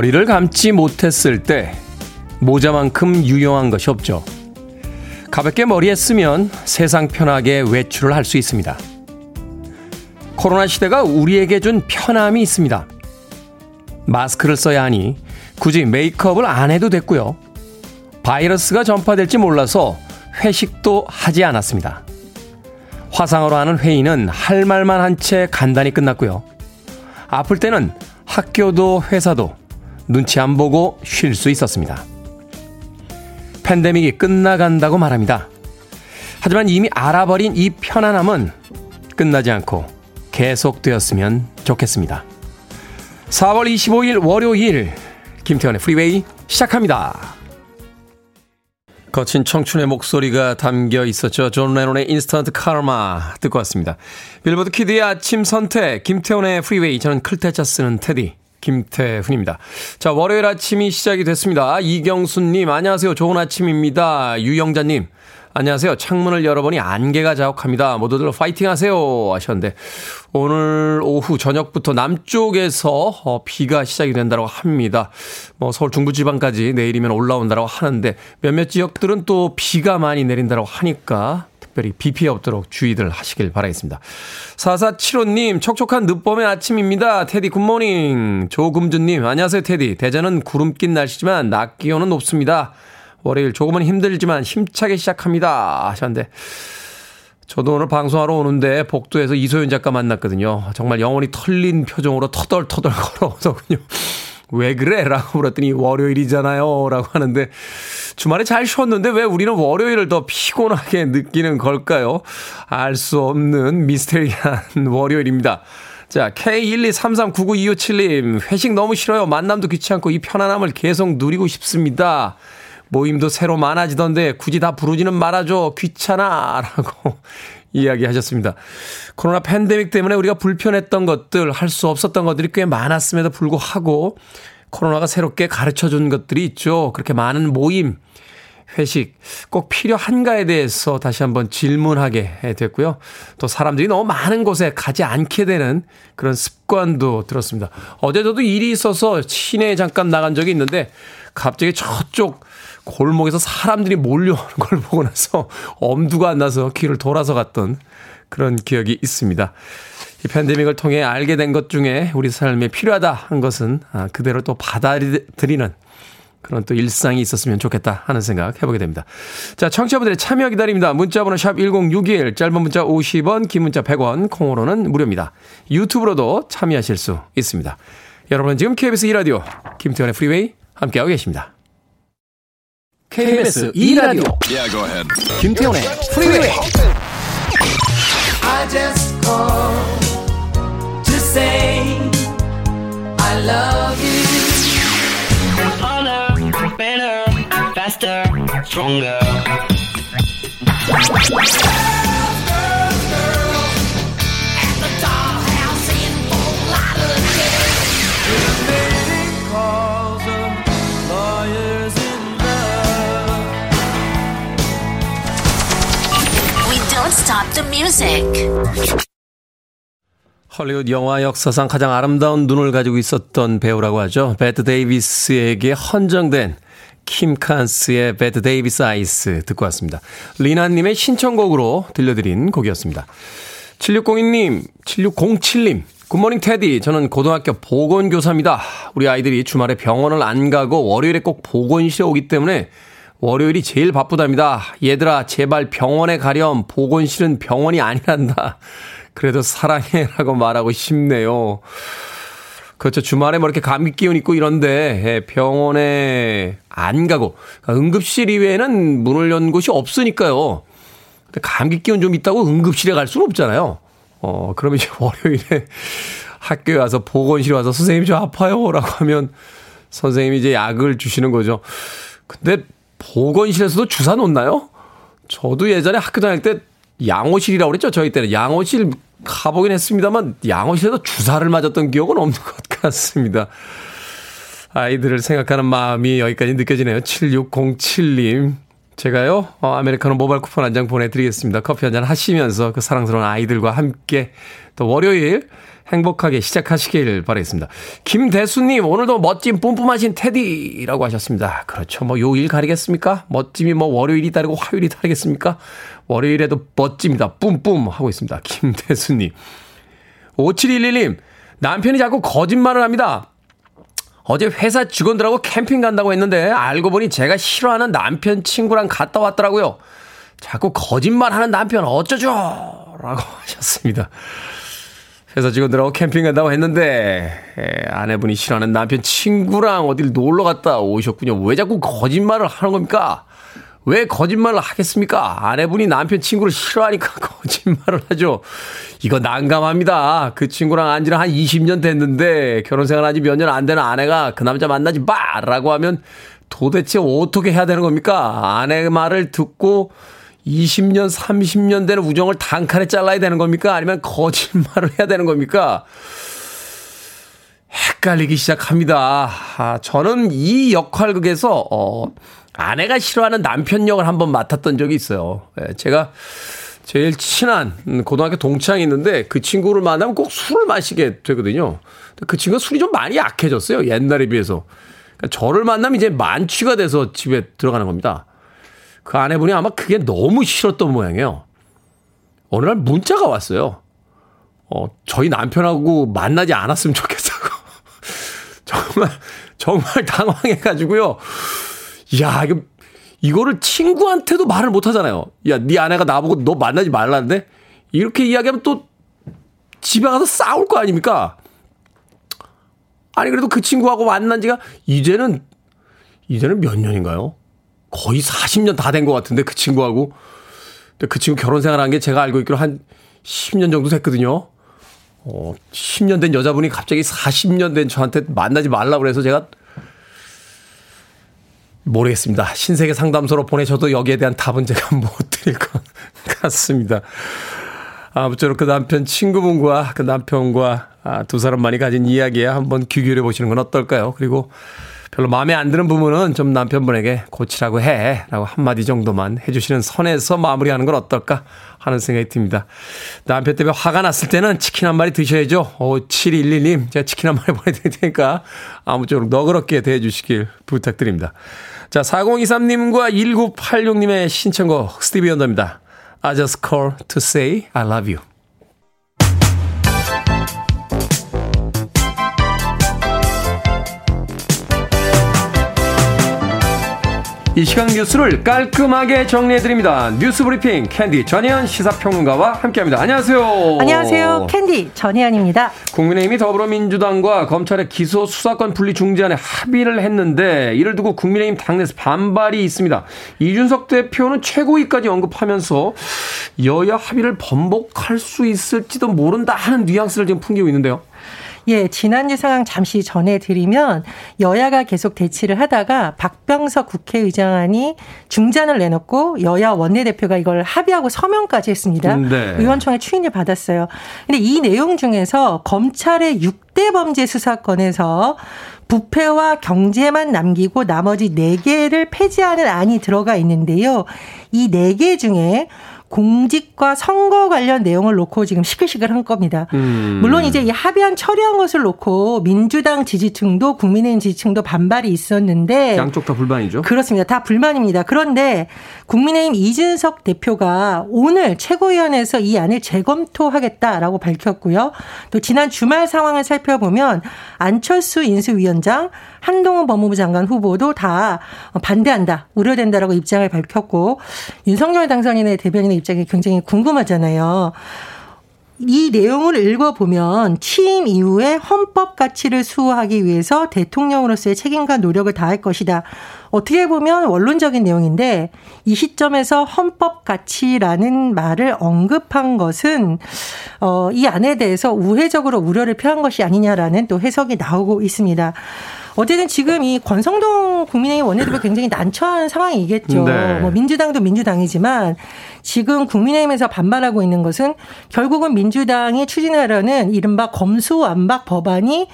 머리를 감지 못했을 때 모자만큼 유용한 것이 없죠. 가볍게 머리에 쓰면 세상 편하게 외출을 할 수 있습니다. 코로나 시대가 우리에게 준 편함이 있습니다. 마스크를 써야 하니 굳이 메이크업을 안 해도 됐고요. 바이러스가 전파될지 몰라서 회식도 하지 않았습니다. 화상으로 하는 회의는 할 말만 한 채 간단히 끝났고요. 아플 때는 학교도 회사도 눈치 안 보고 쉴 수 있었습니다. 팬데믹이 끝나간다고 말합니다. 하지만 이미 알아버린 이 편안함은 끝나지 않고 계속되었으면 좋겠습니다. 4월 25일 월요일 김태훈의 프리웨이 시작합니다. 거친 청춘의 목소리가 담겨 있었죠. 존 레논의 Instant Karma 듣고 왔습니다. 빌보드 키드의 아침 선택 김태훈의 프리웨이 저는 클 태 자 쓰는 테디 김태훈입니다. 자 월요일 아침이 시작이 됐습니다. 이경수님 안녕하세요. 좋은 아침입니다. 유영자님 안녕하세요. 창문을 열어보니 안개가 자욱합니다. 모두들 파이팅 하세요. 하셨는데, 오늘 오후 저녁부터 남쪽에서 어, 비가 시작이 된다고 합니다. 뭐 서울 중부지방까지 내일이면 올라온다고 하는데, 몇몇 지역들은 또 비가 많이 내린다고 하니까, 특별히 비 피해 없도록 주의들 하시길 바라겠습니다. 4475님, 촉촉한 늦봄의 아침입니다. 테디 굿모닝. 조금준님, 안녕하세요, 테디. 대전은 구름 낀 날씨지만 낮 기온은 높습니다. 월요일 조금은 힘들지만 힘차게 시작합니다. 하셨는데, 저도 오늘 방송하러 오는데 복도에서 이소연 작가 만났거든요. 정말 영혼이 털린 표정으로 터덜터덜 걸어오더군요. 왜 그래? 라고 물었더니 월요일이잖아요. 라고 하는데 주말에 잘 쉬었는데 왜 우리는 월요일을 더 피곤하게 느끼는 걸까요? 알 수 없는 미스테리한 월요일입니다. 자, K123399257님, 회식 너무 싫어요. 만남도 귀찮고 이 편안함을 계속 누리고 싶습니다. 모임도 새로 많아지던데 굳이 다 부르지는 말아줘. 귀찮아. 라고 이야기하셨습니다. 코로나 팬데믹 때문에 우리가 불편했던 것들, 할 수 없었던 것들이 꽤 많았음에도 불구하고 코로나가 새롭게 가르쳐 준 것들이 있죠. 그렇게 많은 모임, 회식 꼭 필요한가에 대해서 다시 한번 질문하게 됐고요. 또 사람들이 너무 많은 곳에 가지 않게 되는 그런 습관도 들었습니다. 어제 저도 일이 있어서 시내에 잠깐 나간 적이 있는데 갑자기 저쪽 골목에서 사람들이 몰려오는 걸 보고 나서 엄두가 안 나서 길을 돌아서 갔던 그런 기억이 있습니다. 이 팬데믹을 통해 알게 된 것 중에 우리 삶에 필요하다 한 것은 아, 그대로 또 받아들이는 그런 또 일상이 있었으면 좋겠다 하는 생각 해보게 됩니다. 자, 청취자분들의 참여 기다립니다. 문자번호 샵 1061, 짧은 문자 50원, 긴 문자 100원, 콩으로는 무료입니다. 유튜브로도 참여하실 수 있습니다. 여러분은 지금 KBS 2라디오 김태훈의 프리웨이 함께하고 계십니다. KBS 2라디오 yeah, 김태훈의 프리웨이 I just called to say I love you Harder, better, faster, stronger Stop the music. 헐리우드 영화 역사상 가장 아름다운 눈을 가지고 있었던 배우라고 하죠. 베트 데이비스에게 헌정된 킴 칸스의 Bette Davis Eyes 듣고 왔습니다. 리나님의 신청곡으로 들려드린 곡이었습니다. 7602님, 7607님, good morning 테디. 저는 고등학교 보건교사입니다. 우리 아이들이 주말에 병원을 안 가고 월요일에 꼭 보건실에 오기 때문에 월요일이 제일 바쁘답니다. 얘들아, 제발 병원에 가렴. 보건실은 병원이 아니란다. 그래도 사랑해 라고 말하고 싶네요. 그렇죠. 주말에 뭐 이렇게 감기 기운 있고 이런데 예, 병원에 안 가고 그러니까 응급실 이외에는 문을 연 곳이 없으니까요. 근데 감기 기운 좀 있다고 응급실에 갈 수는 없잖아요. 어, 그러면 이제 월요일에 학교에 와서 보건실에 와서 선생님 저 아파요 라고 하면 선생님이 이제 약을 주시는 거죠. 근데 보건실에서도 주사 놓나요? 저도 예전에 학교 다닐 때 양호실이라고 그랬죠. 저희 때는 양호실 가보긴 했습니다만 양호실에서 주사를 맞았던 기억은 없는 것 같습니다. 아이들을 생각하는 마음이 여기까지 느껴지네요. 7607님. 제가요, 어, 아메리카노 모바일 쿠폰 한 장 보내드리겠습니다. 커피 한 잔 하시면서 그 사랑스러운 아이들과 함께 또 월요일 행복하게 시작하시길 바라겠습니다. 김대수님, 오늘도 멋진 뿜뿜하신 테디라고 하셨습니다. 그렇죠. 뭐 요일 가리겠습니까? 멋짐이 뭐 월요일이 다르고 화요일이 다르겠습니까? 월요일에도 멋집니다. 뿜뿜 하고 있습니다. 김대수님. 5711님, 남편이 자꾸 거짓말을 합니다. 어제 회사 직원들하고 캠핑 간다고 했는데 알고 보니 제가 싫어하는 남편 친구랑 갔다 왔더라고요. 자꾸 거짓말 하는 남편 어쩌죠? 라고 하셨습니다. 회사 직원들하고 캠핑 간다고 했는데 에, 아내분이 싫어하는 남편 친구랑 어딜 놀러 갔다 오셨군요. 왜 자꾸 거짓말을 하는 겁니까? 왜 거짓말을 하겠습니까? 아내분이 남편 친구를 싫어하니까 거짓말을 하죠. 이거 난감합니다. 그 친구랑 안 지는 한 20년 됐는데 결혼 생활 한지 몇 년 안 되는 아내가 그 남자 만나지 마! 라고 하면 도대체 어떻게 해야 되는 겁니까? 아내 말을 듣고 20년, 30년 되는 우정을 단칸에 잘라야 되는 겁니까? 아니면 거짓말을 해야 되는 겁니까? 헷갈리기 시작합니다. 아, 저는 이 역할극에서, 어, 아내가 싫어하는 남편 역을 한번 맡았던 적이 있어요. 예, 제가 제일 친한 고등학교 동창이 있는데 그 친구를 만나면 꼭 술을 마시게 되거든요. 그 친구가 술이 좀 많이 약해졌어요. 옛날에 비해서. 그러니까 저를 만나면 이제 만취가 돼서 집에 들어가는 겁니다. 그 아내분이 아마 그게 너무 싫었던 모양이에요. 어느 날 문자가 왔어요. 어, 저희 남편하고 만나지 않았으면 좋겠다고. 정말, 정말 당황해가지고요. 야, 이거, 이거를 친구한테도 말을 못 하잖아요. 야, 네 아내가 나보고 너 만나지 말라는데? 이렇게 이야기하면 또 집에 가서 싸울 거 아닙니까? 아니, 그래도 그 친구하고 만난 지가 이제는, 이제는 몇 년인가요? 거의 40년 다 된 것 같은데 그 친구하고. 근데 그 친구 결혼 생활한 게 제가 알고 있기로 한 10년 정도 됐거든요. 어, 10년 된 여자분이 갑자기 40년 된 저한테 만나지 말라고 그래서 제가 모르겠습니다. 신세계 상담소로 보내셔도 여기에 대한 답은 제가 못 드릴 것 같습니다. 아무쪼록 그 남편 친구분과 그 남편과 아, 두 사람만이 가진 이야기에 한번 귀 기울여 보시는 건 어떨까요? 그리고 별로 마음에 안 드는 부분은 좀 남편분에게 고치라고 해. 라고 한마디 정도만 해주시는 선에서 마무리하는 건 어떨까 하는 생각이 듭니다. 남편 때문에 화가 났을 때는 치킨 한 마리 드셔야죠. 5711님, 제가 치킨 한 마리 보내드릴 테니까 아무쪼록 너그럽게 대해주시길 부탁드립니다. 자, 4023님과 1986님의 신청곡 스티비 언더입니다. I just call to say I love you. 이 시간 뉴스를 깔끔하게 정리해드립니다. 뉴스 브리핑 캔디 전혜연 시사평론가와 함께합니다. 안녕하세요. 안녕하세요. 캔디 전혜연입니다. 국민의힘이 더불어민주당과 검찰의 기소 수사권 분리 중재안에 합의를 했는데 이를 두고 국민의힘 당내에서 반발이 있습니다. 이준석 대표는 최고위까지 언급하면서 여야 합의를 번복할 수 있을지도 모른다 하는 뉘앙스를 지금 풍기고 있는데요. 예, 지난주 상황 잠시 전해드리면 여야가 계속 대치를 하다가 박병석 국회의장안이 중단을 내놓고 여야 원내대표가 이걸 합의하고 서명까지 했습니다. 네. 의원총회 추인을 받았어요. 근데 이 내용 중에서 검찰의 6대 범죄 수사권에서 부패와 경제만 남기고 나머지 4개를 폐지하는 안이 들어가 있는데요. 이 4개 중에 공직과 선거 관련 내용을 놓고 지금 시끌시끌 한 겁니다. 음. 물론 이제 이 합의안 처리한 것을 놓고 민주당 지지층도 국민의힘 지지층도 반발이 있었는데 양쪽 다 불만이죠. 그렇습니다. 다 불만입니다. 그런데 국민의힘 이준석 대표가 오늘 최고위원회에서 이 안을 재검토하겠다라고 밝혔고요. 또 지난 주말 상황을 살펴보면 안철수 인수위원장, 한동훈 법무부 장관 후보도 다 반대한다, 우려된다라고 입장을 밝혔고 윤석열 당선인의 대변인의 입장이 굉장히 궁금하잖아요. 이 내용을 읽어보면 취임 이후에 헌법 가치를 수호하기 위해서 대통령으로서의 책임과 노력을 다할 것이다. 어떻게 보면 원론적인 내용인데 이 시점에서 헌법 가치라는 말을 언급한 것은 어, 이 안에 대해서 우회적으로 우려를 표한 것이 아니냐라는 또 해석이 나오고 있습니다. 어쨌든 지금 이 권성동 국민의힘 원내대표 굉장히 난처한 상황이겠죠. 네. 뭐 민주당도 민주당이지만 지금 국민의힘에서 반발하고 있는 것은 결국은 민주당이 추진하려는 이른바 검수완박 법안이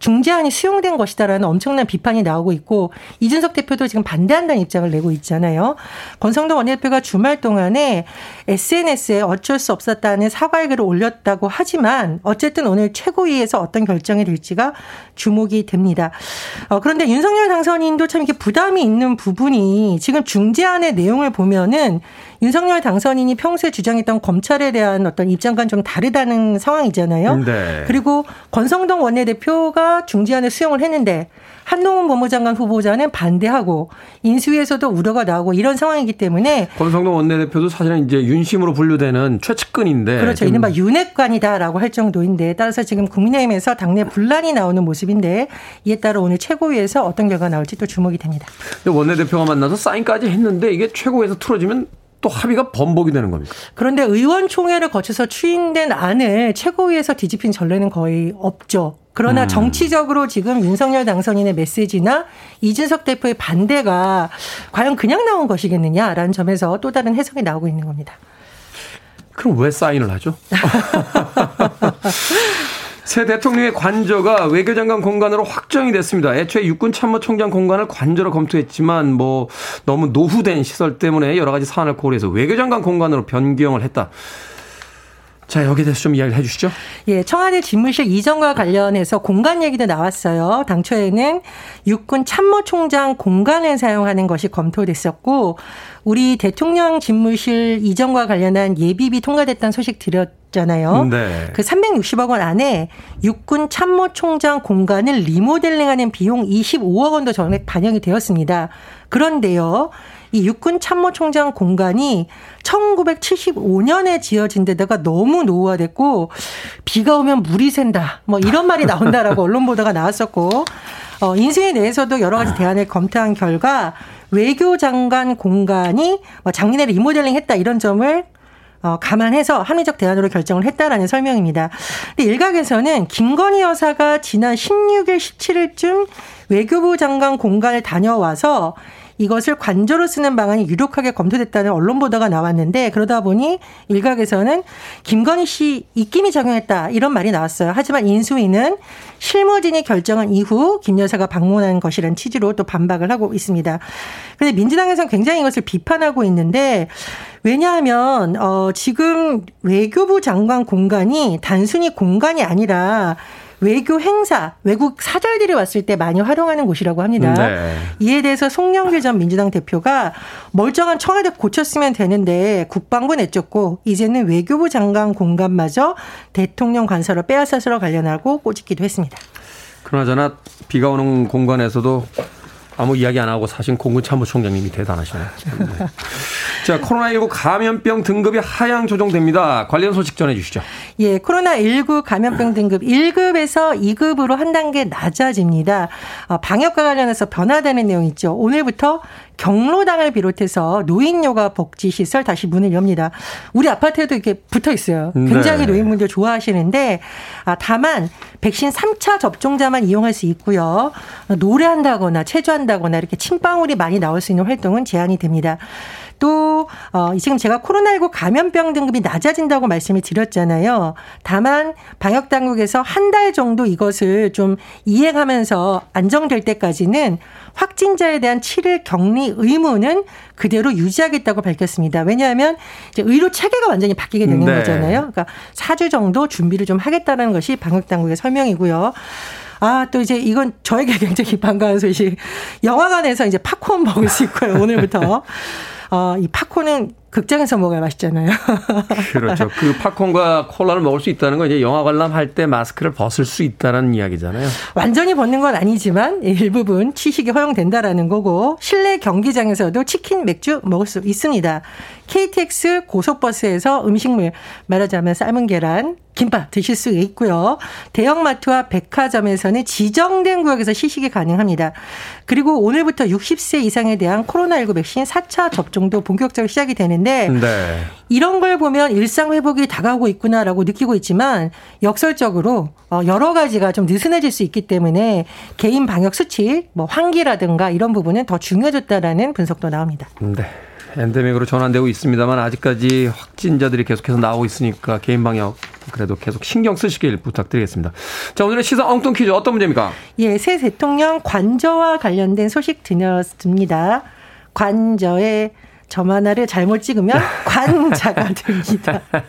중재안이 수용된 것이다라는 엄청난 비판이 나오고 있고 이준석 대표도 지금 반대한다는 입장을 내고 있잖아요. 권성동 원내대표가 주말 동안에 SNS에 어쩔 수 없었다는 사과의 글을 올렸다고 하지만 어쨌든 오늘 최고위에서 어떤 결정이 될지가 주목이 됩니다. 어, 그런데 윤석열 당선인도 참 이렇게 부담이 있는 부분이 지금 중재안의 내용을 보면은 윤석열 당선인이 평소에 주장했던 검찰에 대한 어떤 입장과는 좀 다르다는 상황이잖아요. 네. 그리고 권성동 원내대표가 중재안을 수용을 했는데 한동훈 법무장관 후보자는 반대하고 인수위에서도 우려가 나오고 이런 상황이기 때문에 권성동 원내대표도 사실은 이제 윤심으로 분류되는 최측근인데 그렇죠. 이른바 윤핵관이다라고 할 정도인데 따라서 지금 국민의힘에서 당내 분란이 나오는 모습인데 이에 따라 오늘 최고위에서 어떤 결과 나올지 또 주목이 됩니다. 원내대표가 만나서 사인까지 했는데 이게 최고위에서 틀어지면 또 합의가 번복이 되는 겁니까? 그런데 의원총회를 거쳐서 추인된 안을 최고위에서 뒤집힌 전례는 거의 없죠. 그러나 음. 정치적으로 지금 윤석열 당선인의 메시지나 이준석 대표의 반대가 과연 그냥 나온 것이겠느냐라는 점에서 또 다른 해석이 나오고 있는 겁니다. 그럼 왜 사인을 하죠? 새 대통령의 관저가 외교장관 공간으로 확정이 됐습니다. 애초에 육군 참모총장 공간을 관저로 검토했지만 뭐 너무 노후된 시설 때문에 여러 가지 사안을 고려해서 외교장관 공간으로 변경을 했다. 자, 여기에 대해서 좀 이야기를 해 주시죠. 예, 청와대 집무실 이전과 관련해서 공간 얘기도 나왔어요. 당초에는 육군 참모총장 공간을 사용하는 것이 검토됐었고, 우리 대통령 집무실 이전과 관련한 예비비 통과됐다는 소식 드렸 잖아요. 네. 그 360억 원 안에 육군 참모총장 공간을 리모델링하는 비용 25억 원도 전액 반영이 되었습니다. 그런데요. 이 육군 참모총장 공간이 1975년에 지어진 데다가 너무 노후화됐고 비가 오면 물이 샌다. 뭐 이런 말이 나온다라고 언론 보도가 나왔었고 어 인수위 내에서도 여러 가지 대안을 검토한 결과 외교장관 공간이 뭐 작년에 리모델링 했다 이런 점을 어, 감안해서 합리적 대안으로 결정을 했다라는 설명입니다. 근데 일각에서는 김건희 여사가 지난 16일, 17일쯤 외교부 장관 공간을 다녀와서 이것을 관저로 쓰는 방안이 유력하게 검토됐다는 언론 보도가 나왔는데 그러다 보니 일각에서는 김건희 씨 입김이 작용했다 이런 말이 나왔어요. 하지만 인수위는 실무진이 결정한 이후 김 여사가 방문한 것이라는 취지로 또 반박을 하고 있습니다. 그런데 민주당에서는 굉장히 이것을 비판하고 있는데 왜냐하면 어 지금 외교부 장관 공간이 단순히 공간이 아니라 외교 행사, 외국 사절들이 왔을 때 많이 활용하는 곳이라고 합니다. 네. 이에 대해서 송영길 전 민주당 대표가 멀쩡한 청와대 고쳤으면 되는데 국방부 내쫓고 이제는 외교부 장관 공간마저 대통령 관사로 빼앗아서 관련하고 꼬집기도 했습니다. 그나저나 비가 오는 공간에서도 아무 이야기 안 하고 사신 공군 참모총장님이 대단하시네요. 네. 자, 코로나19 감염병 등급이 하향 조정됩니다. 관련 소식 전해 주시죠. 예, 코로나 19 감염병 등급 1급에서 2급으로 한 단계 낮아집니다. 어, 방역과 관련해서 변화되는 내용 있죠. 오늘부터 경로당을 비롯해서 노인 요가 복지 시설 다시 문을 엽니다. 우리 아파트에도 이렇게 붙어 있어요. 굉장히 네. 노인분들 좋아하시는데 아, 다만 백신 3차 접종자만 이용할 수 있고요. 노래한다거나 체조한다거나 이렇게 침방울이 많이 나올 수 있는 활동은 제한이 됩니다. 또, 어, 지금 제가 코로나19 감염병 등급이 낮아진다고 말씀을 드렸잖아요. 다만 방역 당국에서 한 달 정도 이것을 좀 이행하면서 안정될 때까지는 확진자에 대한 7일 격리 의무는 그대로 유지하겠다고 밝혔습니다. 왜냐하면 이제 의료 체계가 완전히 바뀌게 되는 네. 거잖아요. 그러니까 4주 정도 준비를 좀 하겠다는 것이 방역 당국의 설명이고요. 아, 또 이제 이건 저에게 굉장히 반가운 소식. 영화관에서 이제 팝콘 먹을 수 있고요. 오늘부터. 어, 이 팝콘은 극장에서 먹어야 맛있잖아요. 그렇죠. 그 팝콘과 콜라를 먹을 수 있다는 건 이제 영화 관람할 때 마스크를 벗을 수 있다는 이야기잖아요. 완전히 벗는 건 아니지만 일부분 취식이 허용된다라는 거고 실내 경기장에서도 치킨, 맥주 먹을 수 있습니다. KTX 고속버스에서 음식물 말하자면 삶은 계란, 김밥 드실 수 있고요. 대형마트와 백화점에서는 지정된 구역에서 시식이 가능합니다. 그리고 오늘부터 60세 이상에 대한 코로나19 백신 4차 접종도 본격적으로 시작이 되는데 네. 이런 걸 보면 일상 회복이 다가오고 있구나라고 느끼고 있지만 역설적으로 어, 여러 가지가 좀 느슨해질 수 있기 때문에 개인 방역 수칙, 뭐 환기라든가 이런 부분은 더 중요해졌다라는 분석도 나옵니다. 네. 엔데믹으로 전환되고 있습니다만 아직까지 확진자들이 계속해서 나오고 있으니까 개인 방역 그래도 계속 신경 쓰시길 부탁드리겠습니다. 자, 오늘의 시사 엉뚱 퀴즈 어떤 문제입니까? 예, 새 대통령 관저와 관련된 소식 드렸습니다. 관저에 점 하나를 잘못 찍으면 관자가 됩니다.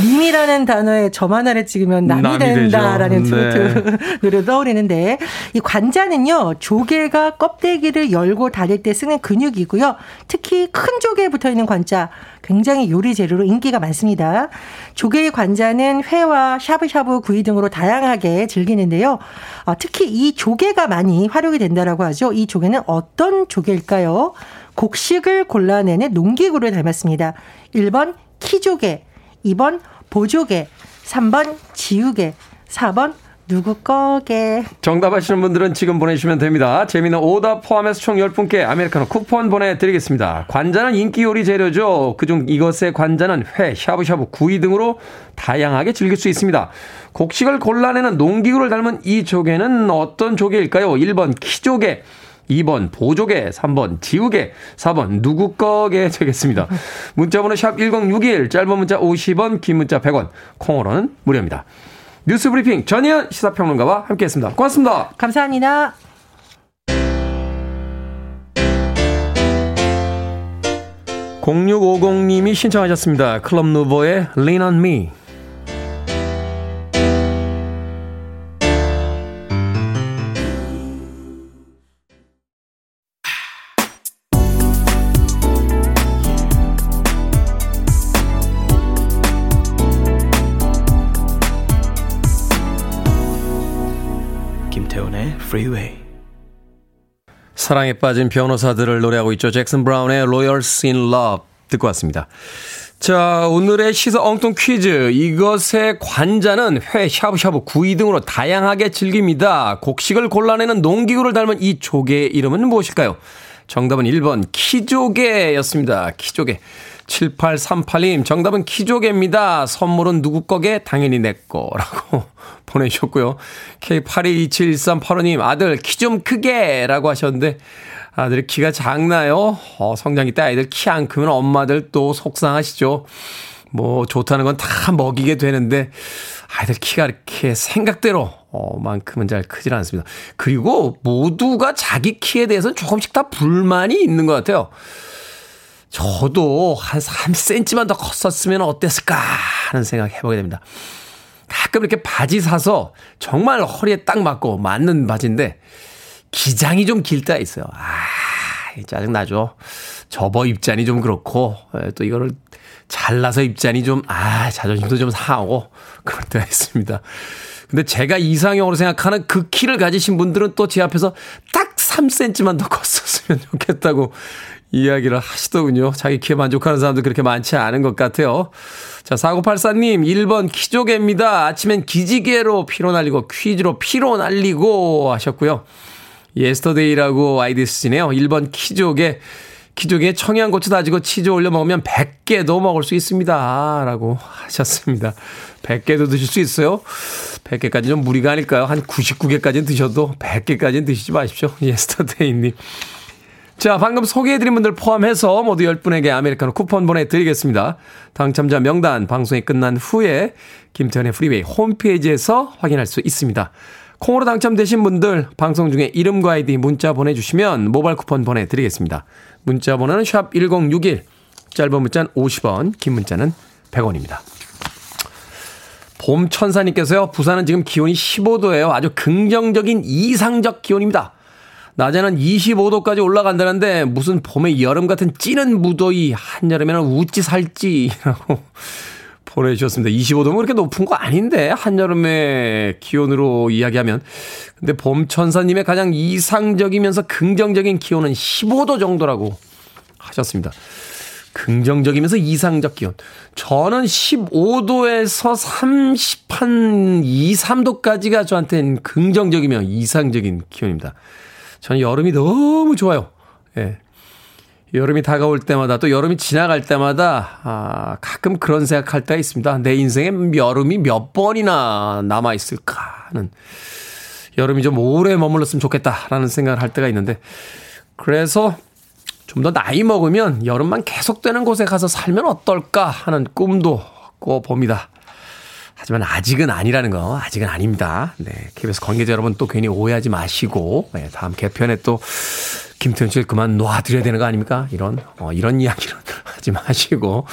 님이라는 단어에 점 하나를 찍으면 남이, 남이 된다라는 네. 노래 떠오르는데 이 관자는요 조개가 껍데기를 열고 닫을 때 쓰는 근육이고요. 특히 큰 조개에 붙어 있는 관자 굉장히 요리 재료로 인기가 많습니다. 조개의 관자는 회와 샤브샤브 구이 등으로 다양하게 즐기는데요. 어, 특히 이 조개가 많이 활용이 된다라고 하죠. 이 조개는 어떤 조개일까요? 곡식을 골라내는 농기구를 닮았습니다. 1번 키조개, 2번 보조개, 3번 지우개, 4번 누구 거게. 정답 아시는 분들은 지금 보내주시면 됩니다. 재미는 오답 포함해서 총 10분께 아메리카노 쿠폰 보내드리겠습니다. 관자는 인기 요리 재료죠. 그중 이것의 관자는 회, 샤브샤브, 구이 등으로 다양하게 즐길 수 있습니다. 곡식을 골라내는 농기구를 닮은 이 조개는 어떤 조개일까요? 1번 키조개. 2번 보조개, 3번 지우개, 4번 누구 거게 되겠습니다. 문자번호 샵 1061, 짧은 문자 50원, 긴 문자 100원, 콩으로는 무료입니다. 뉴스 브리핑 전희연 시사평론가와 함께했습니다. 고맙습니다. 감사합니다. (0650님이) 신청하셨습니다 클럽 누보의 Lean on Me Freeway. 사랑에 빠진 변호사들을 노래하고 있죠. 잭슨 브라운의 Lawyers in Love 듣고 왔습니다. 자, 오늘의 시사 엉뚱 퀴즈. 이것의 관자는 회, 샤브샤브, 구이 등으로 다양하게 즐깁니다. 곡식을 골라내는 농기구를 닮은 이 조개의 이름은 무엇일까요? 정답은 1번 키조개였습니다. 키조개. 7838님, 정답은 키조개입니다. 선물은 누구 거게? 당연히 내 거라고 보내주셨고요. K82271385님, 아들 키 좀 크게! 라고 하셨는데, 아들 키가 작나요? 어, 성장기 때 아이들 키 안 크면 엄마들 또 속상하시죠. 뭐, 좋다는 건 다 먹이게 되는데, 아이들 키가 이렇게 생각대로, 어, 만큼은 잘 크질 않습니다. 그리고 모두가 자기 키에 대해서는 조금씩 다 불만이 있는 것 같아요. 저도 한 3cm만 더 컸었으면 어땠을까 하는 생각 해보게 됩니다. 가끔 이렇게 바지 사서 정말 허리에 딱 맞고 맞는 바지인데 기장이 좀 길 때가 있어요. 아, 짜증나죠. 접어 입자니 좀 그렇고 예, 또 이거를 잘라서 입자니 좀, 아, 자존심도 좀 상하고 그럴 때가 있습니다. 근데 제가 이상형으로 생각하는 그 키를 가지신 분들은 또 제 앞에서 딱 3cm만 더 컸었으면 좋겠다고 이야기를 하시더군요. 자기 키에 만족하는 사람도 그렇게 많지 않은 것 같아요. 자, 4984님, 1번 키조개입니다. 아침엔 기지개로 피로 날리고 퀴즈로 피로 날리고 하셨고요. 예스터데이라고 아이디 쓰시네요. 1번 키조개. 키조개에 청양고추 다지고 치즈 올려 먹으면 100개도 먹을 수 있습니다. 라고 하셨습니다. 100개도 드실 수 있어요? 100개까지 좀 무리가 아닐까요? 한 99개까지는 드셔도 100개까지는 드시지 마십시오. 예스터데이님. 자, 방금 소개해드린 분들 포함해서 모두 10분에게 아메리카노 쿠폰 보내드리겠습니다. 당첨자 명단 방송이 끝난 후에 김태훈의 프리웨이 홈페이지에서 확인할 수 있습니다. 콩으로 당첨되신 분들 방송 중에 이름과 아이디 문자 보내주시면 모바일 쿠폰 보내드리겠습니다. 문자 번호는 샵 1061, 짧은 문자는 50원, 긴 문자는 100원입니다. 봄 천사님께서요, 부산은 지금 기온이 15도예요. 아주 긍정적인 이상적 기온입니다. 낮에는 25도까지 올라간다는데 무슨 봄의 여름 같은 찌는 무더위 한여름에는 우찌 살찌라고 보내주셨습니다. 25도면 그렇게 높은 거 아닌데 한여름의 기온으로 이야기하면 근데 봄 천사님의 가장 이상적이면서 긍정적인 기온은 15도 정도라고 하셨습니다. 긍정적이면서 이상적 기온. 저는 15도에서 30한 2, 3도까지가 저한테는 긍정적이며 이상적인 기온입니다. 저는 여름이 너무 좋아요. 예. 여름이 다가올 때마다 또 여름이 지나갈 때마다 아, 가끔 그런 생각할 때가 있습니다. 내 인생에 여름이 몇 번이나 남아 있을까 하는 여름이 좀 오래 머물렀으면 좋겠다라는 생각을 할 때가 있는데 그래서 좀 더 나이 먹으면 여름만 계속되는 곳에 가서 살면 어떨까 하는 꿈도 꿔봅니다. 하지만 아직은 아니라는 거, 아직은 아닙니다. 네. KBS 관계자 여러분 또 괜히 오해하지 마시고, 네, 다음 개편에 또 김태현 씨를 그만 놔드려야 되는 거 아닙니까? 이런, 어, 이런 이야기는 하지 마시고,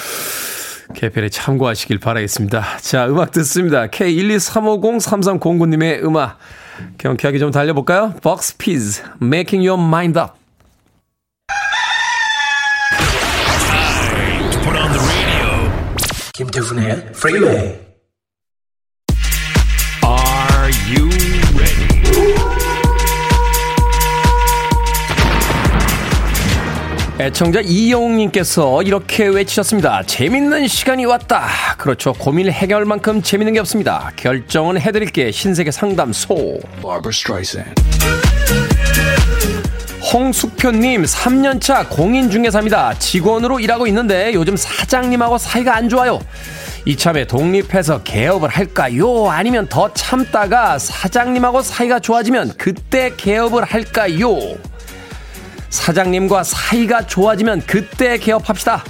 개편에 참고하시길 바라겠습니다. 자, 음악 듣습니다. K123503309님의 음악. 경쾌하게 좀 달려볼까요? Box Making Your Mind Up. 김태훈의 Freeway. 애청자 이영웅님께서 이렇게 외치셨습니다. 재밌는 시간이 왔다. 그렇죠. 고민을 해결할 만큼 재밌는 게 없습니다. 결정은 해드릴게. 신세계 상담소. 홍숙표님, 3년차 공인중개사입니다. 직원으로 일하고 있는데 요즘 사장님하고 사이가 안 좋아요. 이참에 독립해서 개업을 할까요? 아니면 더 참다가 사장님하고 사이가 좋아지면 그때 개업을 할까요? 사장님과 사이가 좋아지면 그때 개업합시다.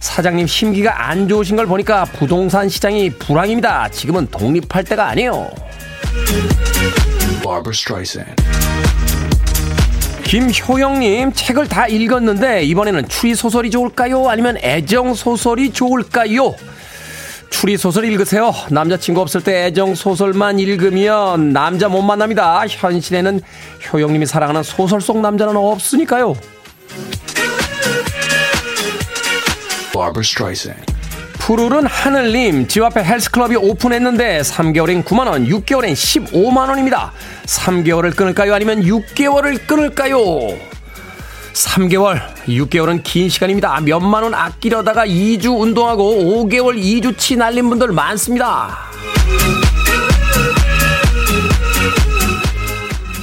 사장님 심기가 안 좋으신 걸 보니까 부동산 시장이 불황입니다. 지금은 독립할 때가 아니에요. 김효영님, 책을 다 읽었는데, 이번에는 추리 소설이 좋을까요? 아니면 애정 소설이 좋을까요? 추리소설 읽으세요. 남자친구 없을 때 애정소설만 읽으면 남자 못 만납니다. 현실에는 효영님이 사랑하는 소설 속 남자는 없으니까요. 푸르른 하늘님, 집 앞에 헬스클럽이 오픈했는데 3개월엔 9만원, 6개월엔 15만원입니다. 3개월을 끊을까요? 아니면 6개월을 끊을까요? 3개월, 6개월은 긴 시간입니다. 몇만 원 아끼려다가 2주 운동하고 5개월 2주치 날린 분들 많습니다.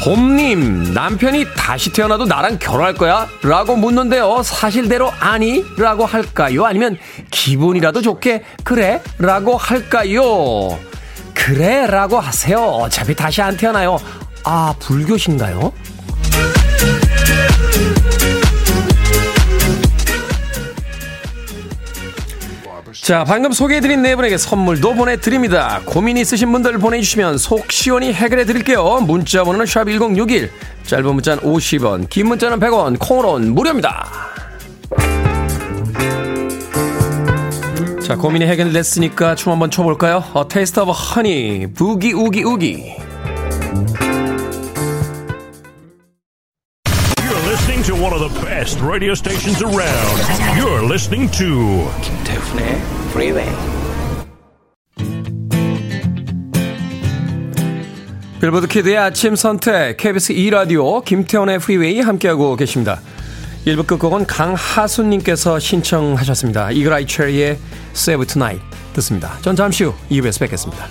봄님, 남편이 다시 태어나도 나랑 결혼할 거야? 라고 묻는데요. 사실대로 아니? 라고 할까요? 아니면 기분이라도 좋게 그래? 라고 할까요? 그래? 라고 하세요. 어차피 다시 안 태어나요. 아, 불교신가요? 자, 방금 소개해드린 네 분에게 선물도 보내드립니다. 고민 있으신 분들 보내주시면 속 시원히 해결해드릴게요. 문자 번호는 샵1061, 짧은 문자는 50원, 긴 문자는 100원, 콩으로는 무료입니다. 자, 고민이 해결됐으니까 춤 한번 춰볼까요? 어, Taste of Honey, Boogie Oogie Oogie. Best radio stations around. You're listening to 김태훈의 Freeway. 빌보드 키드의 아침 선택 KBS 2 라디오 김태훈의 Freeway 함께하고 계십니다. 1부 끝곡은 강하순님께서 신청하셨습니다. Eagle-Eye Cherry의 Save Tonight 듣습니다. 전 잠시 후 2부에서 뵙겠습니다.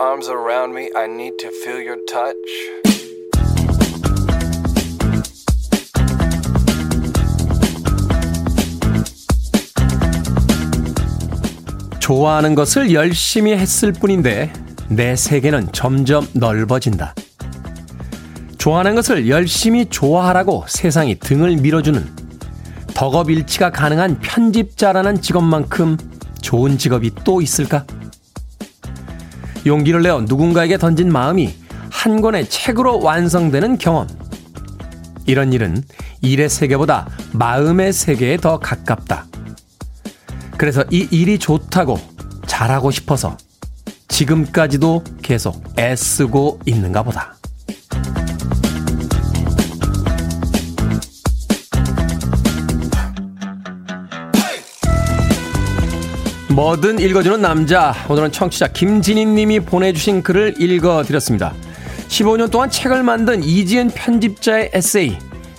Arms around me. I need to feel your touch. 좋아하는 것을 열심히 했을 뿐인데 내 세계는 점점 넓어진다. 좋아하는 것을 열심히 좋아하라고 세상이 등을 밀어주는 덕업일치가 가능한 편집자라는 직업만큼 좋은 직업이 또 있을까? 용기를 내어 누군가에게 던진 마음이 한 권의 책으로 완성되는 경험. 이런 일은 일의 세계보다 마음의 세계에 더 가깝다. 그래서 이 일이 좋다고 잘하고 싶어서 지금까지도 계속 애쓰고 있는가 보다. 뭐든 읽어주는 남자. 오늘은 청취자 김진희 님이 보내주신 글을 읽어드렸습니다. 15년 동안 책을 만든 이지은 편집자의 에세이.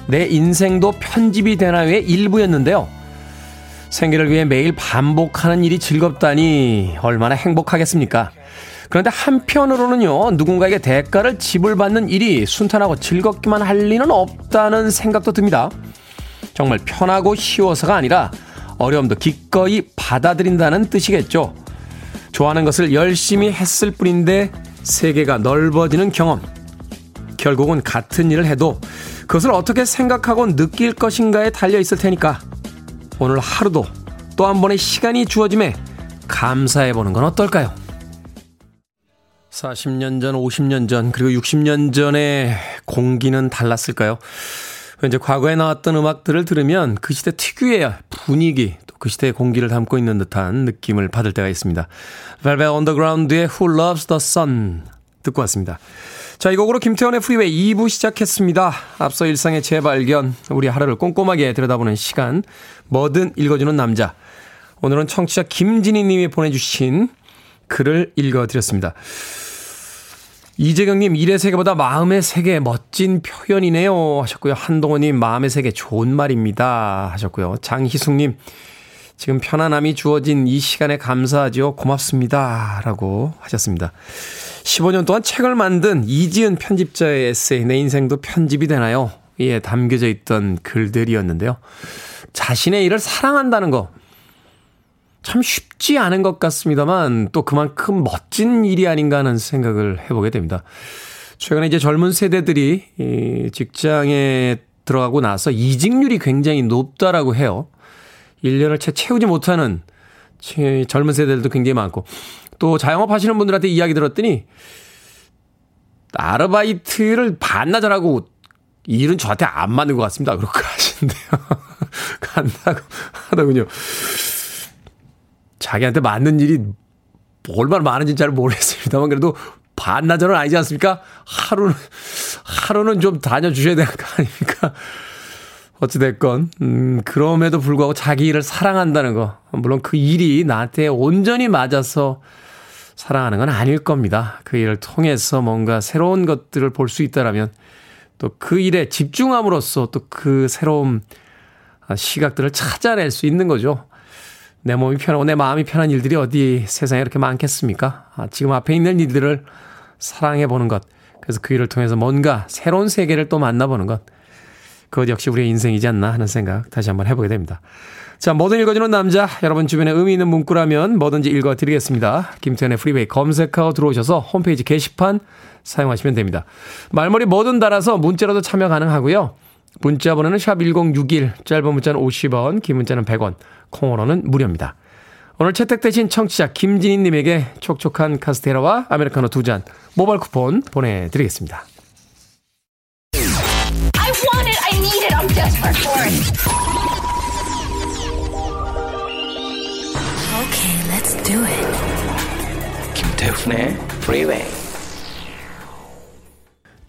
내 인생도 편집이 되나요의 일부였는데요. 생계를 위해 매일 반복하는 일이 즐겁다니 얼마나 행복하겠습니까? 그런데 한편으로는요, 누군가에게 대가를 지불받는 일이 순탄하고 즐겁기만 할 리는 없다는 생각도 듭니다. 정말 편하고 쉬워서가 아니라 어려움도 기꺼이 받아들인다는 뜻이겠죠. 좋아하는 것을 열심히 했을 뿐인데 세계가 넓어지는 경험. 결국은 같은 일을 해도 그것을 어떻게 생각하고 느낄 것인가에 달려 있을 테니까 오늘 하루도 또 한 번의 시간이 주어짐에 감사해 보는 건 어떨까요? 40년 전, 50년 전, 그리고 60년 전의 공기는 달랐을까요? 왠지 과거에 나왔던 음악들을 들으면 그 시대 특유의 분위기, 또 그 시대의 공기를 담고 있는 듯한 느낌을 받을 때가 있습니다. Velvet Underground의 Who Loves the Sun 듣고 왔습니다. 자, 이 곡으로 김태훈의 프리웨이 2부 시작했습니다. 앞서 일상의 재발견, 우리 하루를 꼼꼼하게 들여다보는 시간, 뭐든 읽어주는 남자. 오늘은 청취자 김진희 님이 보내주신 글을 읽어드렸습니다. 이재경님, 일의 세계보다 마음의 세계 멋진 표현이네요. 하셨고요. 한동호님, 마음의 세계 좋은 말입니다. 하셨고요. 장희숙님, 지금 편안함이 주어진 이 시간에 감사하죠. 고맙습니다. 라고 하셨습니다. 15년 동안 책을 만든 이지은 편집자의 에세이, 내 인생도 편집이 되나요? 예, 담겨져 있던 글들이었는데요. 자신의 일을 사랑한다는 거, 참 쉽지 않은 것 같습니다만 또 그만큼 멋진 일이 아닌가 하는 생각을 해보게 됩니다. 최근에 이제 젊은 세대들이 이 직장에 들어가고 나서 이직률이 굉장히 높다라고 해요. 1년을 채 채우지 못하는 젊은 세대들도 굉장히 많고 또 자영업 하시는 분들한테 이야기 들었더니 아르바이트를 반나절 하고 일은 저한테 안 맞는 것 같습니다. 그렇게 하시는데요. 간다고 하더군요. 자기한테 맞는 일이 얼마나 많은지 잘 모르겠습니다만 그래도 반나절은 아니지 않습니까? 하루는, 하루는 좀 다녀주셔야 되는 거 아닙니까? 어찌됐건, 음, 그럼에도 불구하고 자기 일을 사랑한다는 거. 물론 그 일이 나한테 온전히 맞아서 사랑하는 건 아닐 겁니다. 그 일을 통해서 뭔가 새로운 것들을 볼 수 있다라면 또 그 일에 집중함으로써 또 그 새로운 시각들을 찾아낼 수 있는 거죠. 내 몸이 편하고 내 마음이 편한 일들이 어디 세상에 이렇게 많겠습니까? 아, 지금 앞에 있는 일들을 사랑해 보는 것. 그래서 그 일을 통해서 뭔가 새로운 세계를 또 만나보는 것. 그것 역시 우리의 인생이지 않나 하는 생각 다시 한번 해보게 됩니다. 자, 뭐든 읽어주는 남자. 여러분 주변에 의미 있는 문구라면 뭐든지 읽어드리겠습니다. 김태현의 프리웨이 검색하고 들어오셔서 홈페이지 게시판 사용하시면 됩니다. 말머리 뭐든 달아서 문자로도 참여 가능하고요. 문자 번호는 샵 1061, 짧은 문자는 50원, 긴 문자는 100원, 콩으로는 무료입니다. 오늘 채택되신 청취자 김진희님에게 촉촉한 카스테라와 아메리카노 두 잔 모바일 쿠폰 보내드리겠습니다. Okay, 김태훈의 프리웨이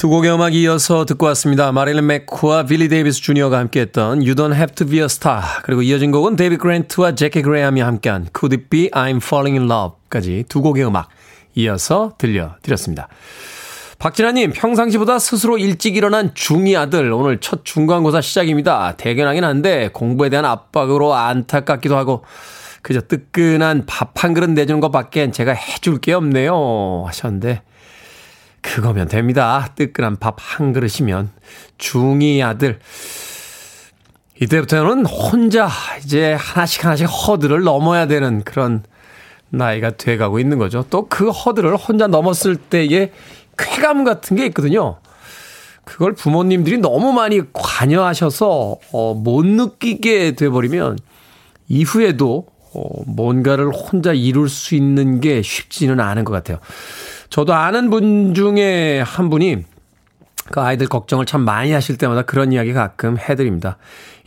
두 곡의 음악 이어서 듣고 왔습니다. 마릴린 맥쿠와 빌리 데이비스 주니어가 함께했던 You Don't Have to Be a Star 그리고 이어진 곡은 데이비드 그랜트와 재키 그레이엄이 함께한 Could It Be I'm Falling in Love까지 두 곡의 음악 이어서 들려드렸습니다. 박진아님, 평상시보다 스스로 일찍 일어난 중2 아들, 오늘 첫 중간고사 시작입니다. 대견하긴 한데, 공부에 대한 압박으로 안타깝기도 하고, 그저 뜨끈한 밥 한 그릇 내주는 것 밖엔 제가 해줄 게 없네요. 하셨는데, 그거면 됩니다. 뜨끈한 밥 한 그릇이면. 중2 아들. 이때부터는 혼자 이제 하나씩 하나씩 허들을 넘어야 되는 그런 나이가 돼가고 있는 거죠. 또 그 허들을 혼자 넘었을 때의 쾌감 같은 게 있거든요. 그걸 부모님들이 너무 많이 관여하셔서 어, 못 느끼게 돼버리면 이후에도 어, 뭔가를 혼자 이룰 수 있는 게 쉽지는 않은 것 같아요. 저도 아는 분 중에 한 분이 그 아이들 걱정을 참 많이 하실 때마다 그런 이야기 가끔 해드립니다.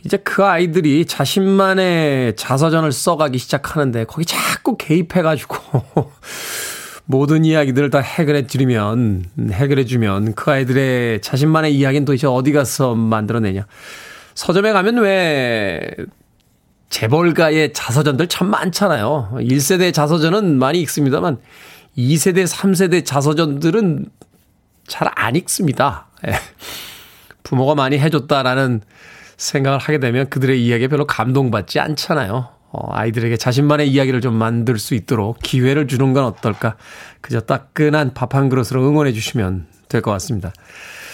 이제 그 아이들이 자신만의 자서전을 써가기 시작하는데 거기 자꾸 개입해가지고 모든 이야기들을 다 해결해 주면 해결해 주면 그 아이들의 자신만의 이야기는 도대체 어디 가서 만들어내냐. 서점에 가면 왜 재벌가의 자서전들 참 많잖아요. 1세대 자서전은 많이 읽습니다만 2세대, 3세대 자서전들은 잘 안 읽습니다. 예. 부모가 많이 해줬다라는 생각을 하게 되면 그들의 이야기에 별로 감동받지 않잖아요. 어, 아이들에게 자신만의 이야기를 좀 만들 수 있도록 기회를 주는 건 어떨까. 그저 따끈한 밥 한 그릇으로 응원해 주시면 될 것 같습니다.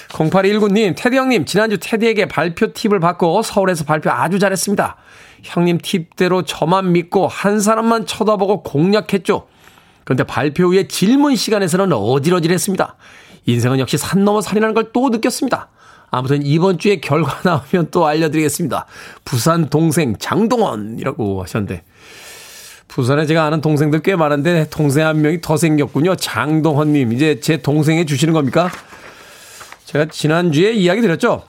0819님, 테디 형님, 지난주 테디에게 발표 팁을 받고 서울에서 발표 아주 잘했습니다. 형님 팁대로 저만 믿고 한 사람만 쳐다보고 공략했죠. 그런데 발표 후에 질문 시간에서는 어질어질했습니다. 인생은 역시 산 넘어 산이라는 걸 또 느꼈습니다. 아무튼 이번 주에 결과 나오면 또 알려드리겠습니다. 부산 동생 장동원이라고 하셨는데 부산에 제가 아는 동생들 꽤 많은데 동생 한 명이 더 생겼군요. 장동헌님 이제 제 동생에 주시는 겁니까? 제가 지난주에 이야기 드렸죠.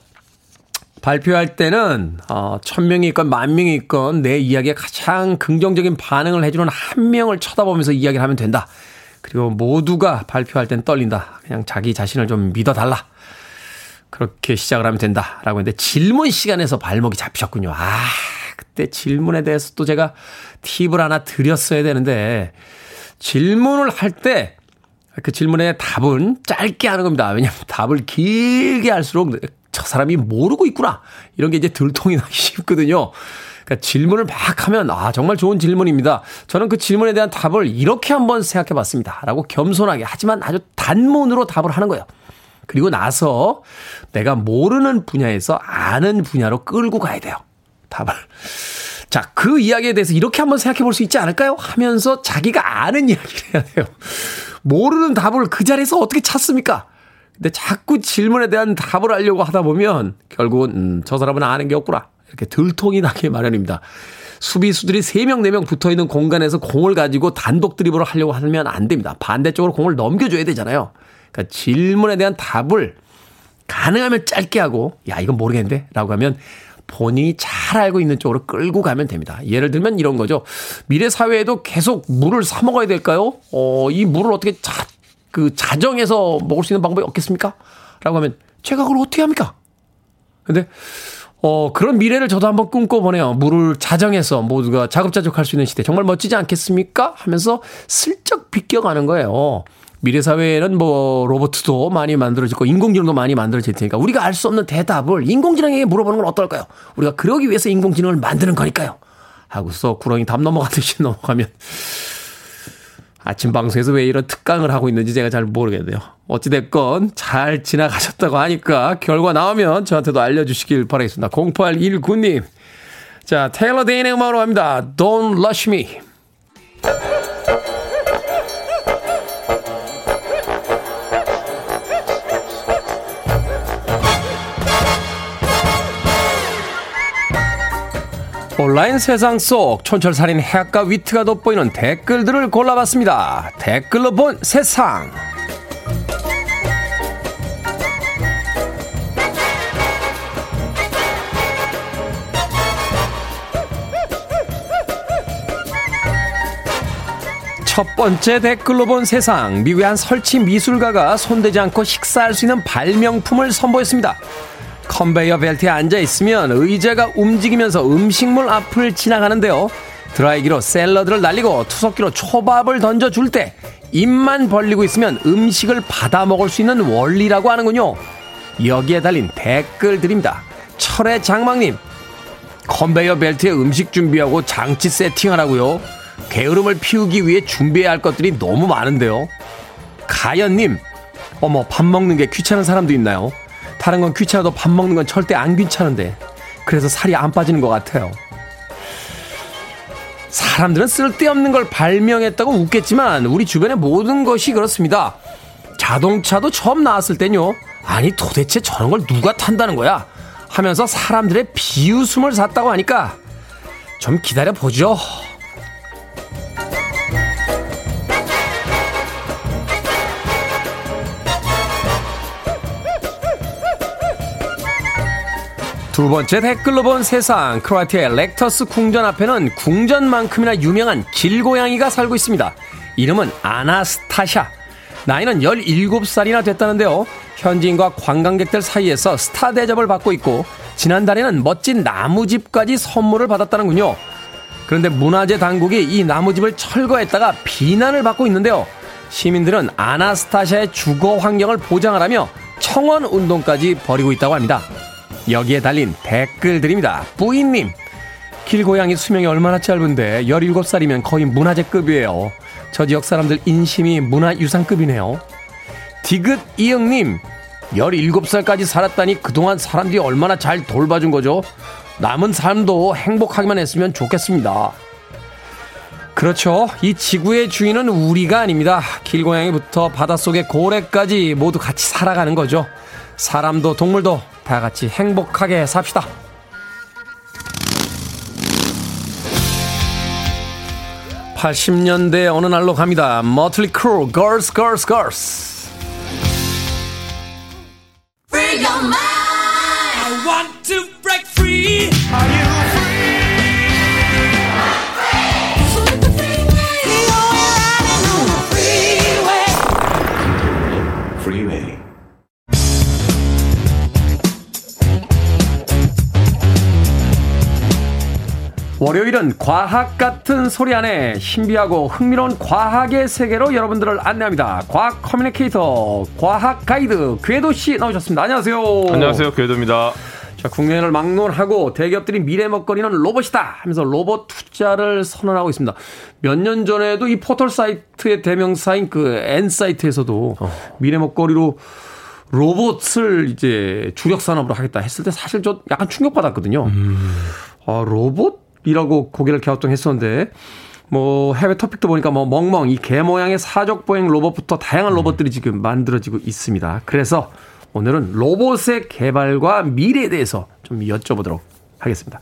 발표할 때는 어, 천 명이 있건 만 명이 있건 내 이야기에 가장 긍정적인 반응을 해주는 한 명을 쳐다보면서 이야기를 하면 된다. 그리고 모두가 발표할 땐 떨린다. 그냥 자기 자신을 좀 믿어달라. 그렇게 시작을 하면 된다 라고 했는데 질문 시간에서 발목이 잡히셨군요. 아, 그때 질문에 대해서 또 제가 팁을 하나 드렸어야 되는데 질문을 할 때 그 질문의 답은 짧게 하는 겁니다. 왜냐하면 답을 길게 할수록 저 사람이 모르고 있구나. 이런 게 이제 들통이 나기 쉽거든요. 그러니까 질문을 막 하면 아 정말 좋은 질문입니다. 저는 그 질문에 대한 답을 이렇게 한번 생각해 봤습니다. 라고 겸손하게 하지만 아주 단문으로 답을 하는 거예요. 그리고 나서 내가 모르는 분야에서 아는 분야로 끌고 가야 돼요. 답을. 자, 그 이야기에 대해서 이렇게 한번 생각해 볼 수 있지 않을까요? 하면서 자기가 아는 이야기를 해야 돼요. 모르는 답을 그 자리에서 어떻게 찾습니까? 근데 자꾸 질문에 대한 답을 하려고 하다 보면 결국은 음, 저 사람은 아는 게 없구나. 이렇게 들통이 나게 마련입니다. 수비수들이 3명, 4명 붙어 있는 공간에서 공을 가지고 단독 드리블을 하려고 하면 안 됩니다. 반대쪽으로 공을 넘겨줘야 되잖아요. 그러니까 질문에 대한 답을 가능하면 짧게 하고 야 이건 모르겠는데 라고 하면 본인이 잘 알고 있는 쪽으로 끌고 가면 됩니다. 예를 들면 이런 거죠. 미래 사회에도 계속 물을 사 먹어야 될까요? 어, 이 물을 어떻게 자, 그 자정해서 먹을 수 있는 방법이 없겠습니까? 라고 하면 제가 그걸 어떻게 합니까? 근데 어, 그런 미래를 저도 한번 꿈꿔보네요. 물을 자정해서 모두가 자급자족할 수 있는 시대. 정말 멋지지 않겠습니까? 하면서 슬쩍 비껴가는 거예요. 미래 사회에는 뭐 로봇도 많이 만들어지고 인공지능도 많이 만들어질 테니까 우리가 알 수 없는 대답을 인공지능에게 물어보는 건 어떨까요? 우리가 그러기 위해서 인공지능을 만드는 거니까요. 하고서 구렁이 담 넘어가듯이 넘어가면 아침 방송에서 왜 이런 특강을 하고 있는지 제가 잘 모르겠네요. 어찌됐건 잘 지나가셨다고 하니까 결과 나오면 저한테도 알려주시길 바라겠습니다. 0819님. 자, 테일러 데인의 음악으로 갑니다. Don't Rush Me. 온라인 세상 속 촌철살인 해악과 위트가 돋보이는 댓글들을 골라봤습니다. 댓글로 본 세상. 첫 번째 댓글로 본 세상. 미국의 한 설치 미술가가 손대지 않고 식사할 수 있는 발명품을 선보였습니다. 컨베이어 벨트에 앉아 있으면 의자가 움직이면서 음식물 앞을 지나가는데요. 드라이기로 샐러드를 날리고 투석기로 초밥을 던져줄 때 입만 벌리고 있으면 음식을 받아 먹을 수 있는 원리라고 하는군요. 여기에 달린 댓글들입니다. 철의 장막님, 컨베이어 벨트에 음식 준비하고 장치 세팅하라고요. 게으름을 피우기 위해 준비해야 할 것들이 너무 많은데요. 가연님, 어머, 밥 먹는 게 귀찮은 사람도 있나요? 다른 건 귀찮아도 밥 먹는 건 절대 안 귀찮은데 그래서 살이 안 빠지는 것 같아요. 사람들은 쓸데없는 걸 발명했다고 웃겠지만 우리 주변의 모든 것이 그렇습니다. 자동차도 처음 나왔을 땐요. 아니 도대체 저런 걸 누가 탄다는 거야? 하면서 사람들의 비웃음을 샀다고 하니까 좀 기다려 보죠. 두 번째 댓글로 본 세상 크로아티아의 렉터스 궁전 앞에는 궁전만큼이나 유명한 길고양이가 살고 있습니다. 이름은 아나스타샤. 나이는 17살이나 됐다는데요. 현지인과 관광객들 사이에서 스타 대접을 받고 있고 지난달에는 멋진 나무집까지 선물을 받았다는군요. 그런데 문화재 당국이 이 나무집을 철거했다가 비난을 받고 있는데요. 시민들은 아나스타샤의 주거 환경을 보장하라며 청원 운동까지 벌이고 있다고 합니다. 여기에 달린 댓글들입니다. 부인님, 길고양이 수명이 얼마나 짧은데 17살이면 거의 문화재급이에요. 저 지역 사람들 인심이 문화유산급이네요. 디귿 이영님, 17살까지 살았다니 그동안 사람들이 얼마나 잘 돌봐준 거죠? 남은 삶도 행복하기만 했으면 좋겠습니다. 그렇죠. 이 지구의 주인은 우리가 아닙니다. 길고양이부터 바닷속의 고래까지 모두 같이 살아가는 거죠. 사람도 동물도 다 같이 행복하게 삽시다. 80년대 어느 날로 갑니다. 머틀리 크루, Girls, Girls, Girls. 월요일은 과학 같은 소리 안에 신비하고 흥미로운 과학의 세계로 여러분들을 안내합니다. 과학 커뮤니케이터, 과학 가이드 궤도 씨 나오셨습니다. 안녕하세요. 안녕하세요. 궤도입니다. 자, 국내외를 막론하고 대기업들이 미래 먹거리는 로봇이다 하면서 로봇 투자를 선언하고 있습니다. 몇 년 전에도 이 포털 사이트의 대명사인 그 N 사이트에서도 어. 미래 먹거리로 로봇을 이제 주력 산업으로 하겠다 했을 때 사실 저 약간 충격받았거든요. 음. 아, 로봇? 이라고 고개를 갸우뚱했었는데 뭐 해외 토픽도 보니까 뭐 멍멍 이 개 모양의 사족 보행 로봇부터 다양한 음. 로봇들이 지금 만들어지고 있습니다. 그래서 오늘은 로봇의 개발과 미래에 대해서 좀 여쭤보도록 하겠습니다.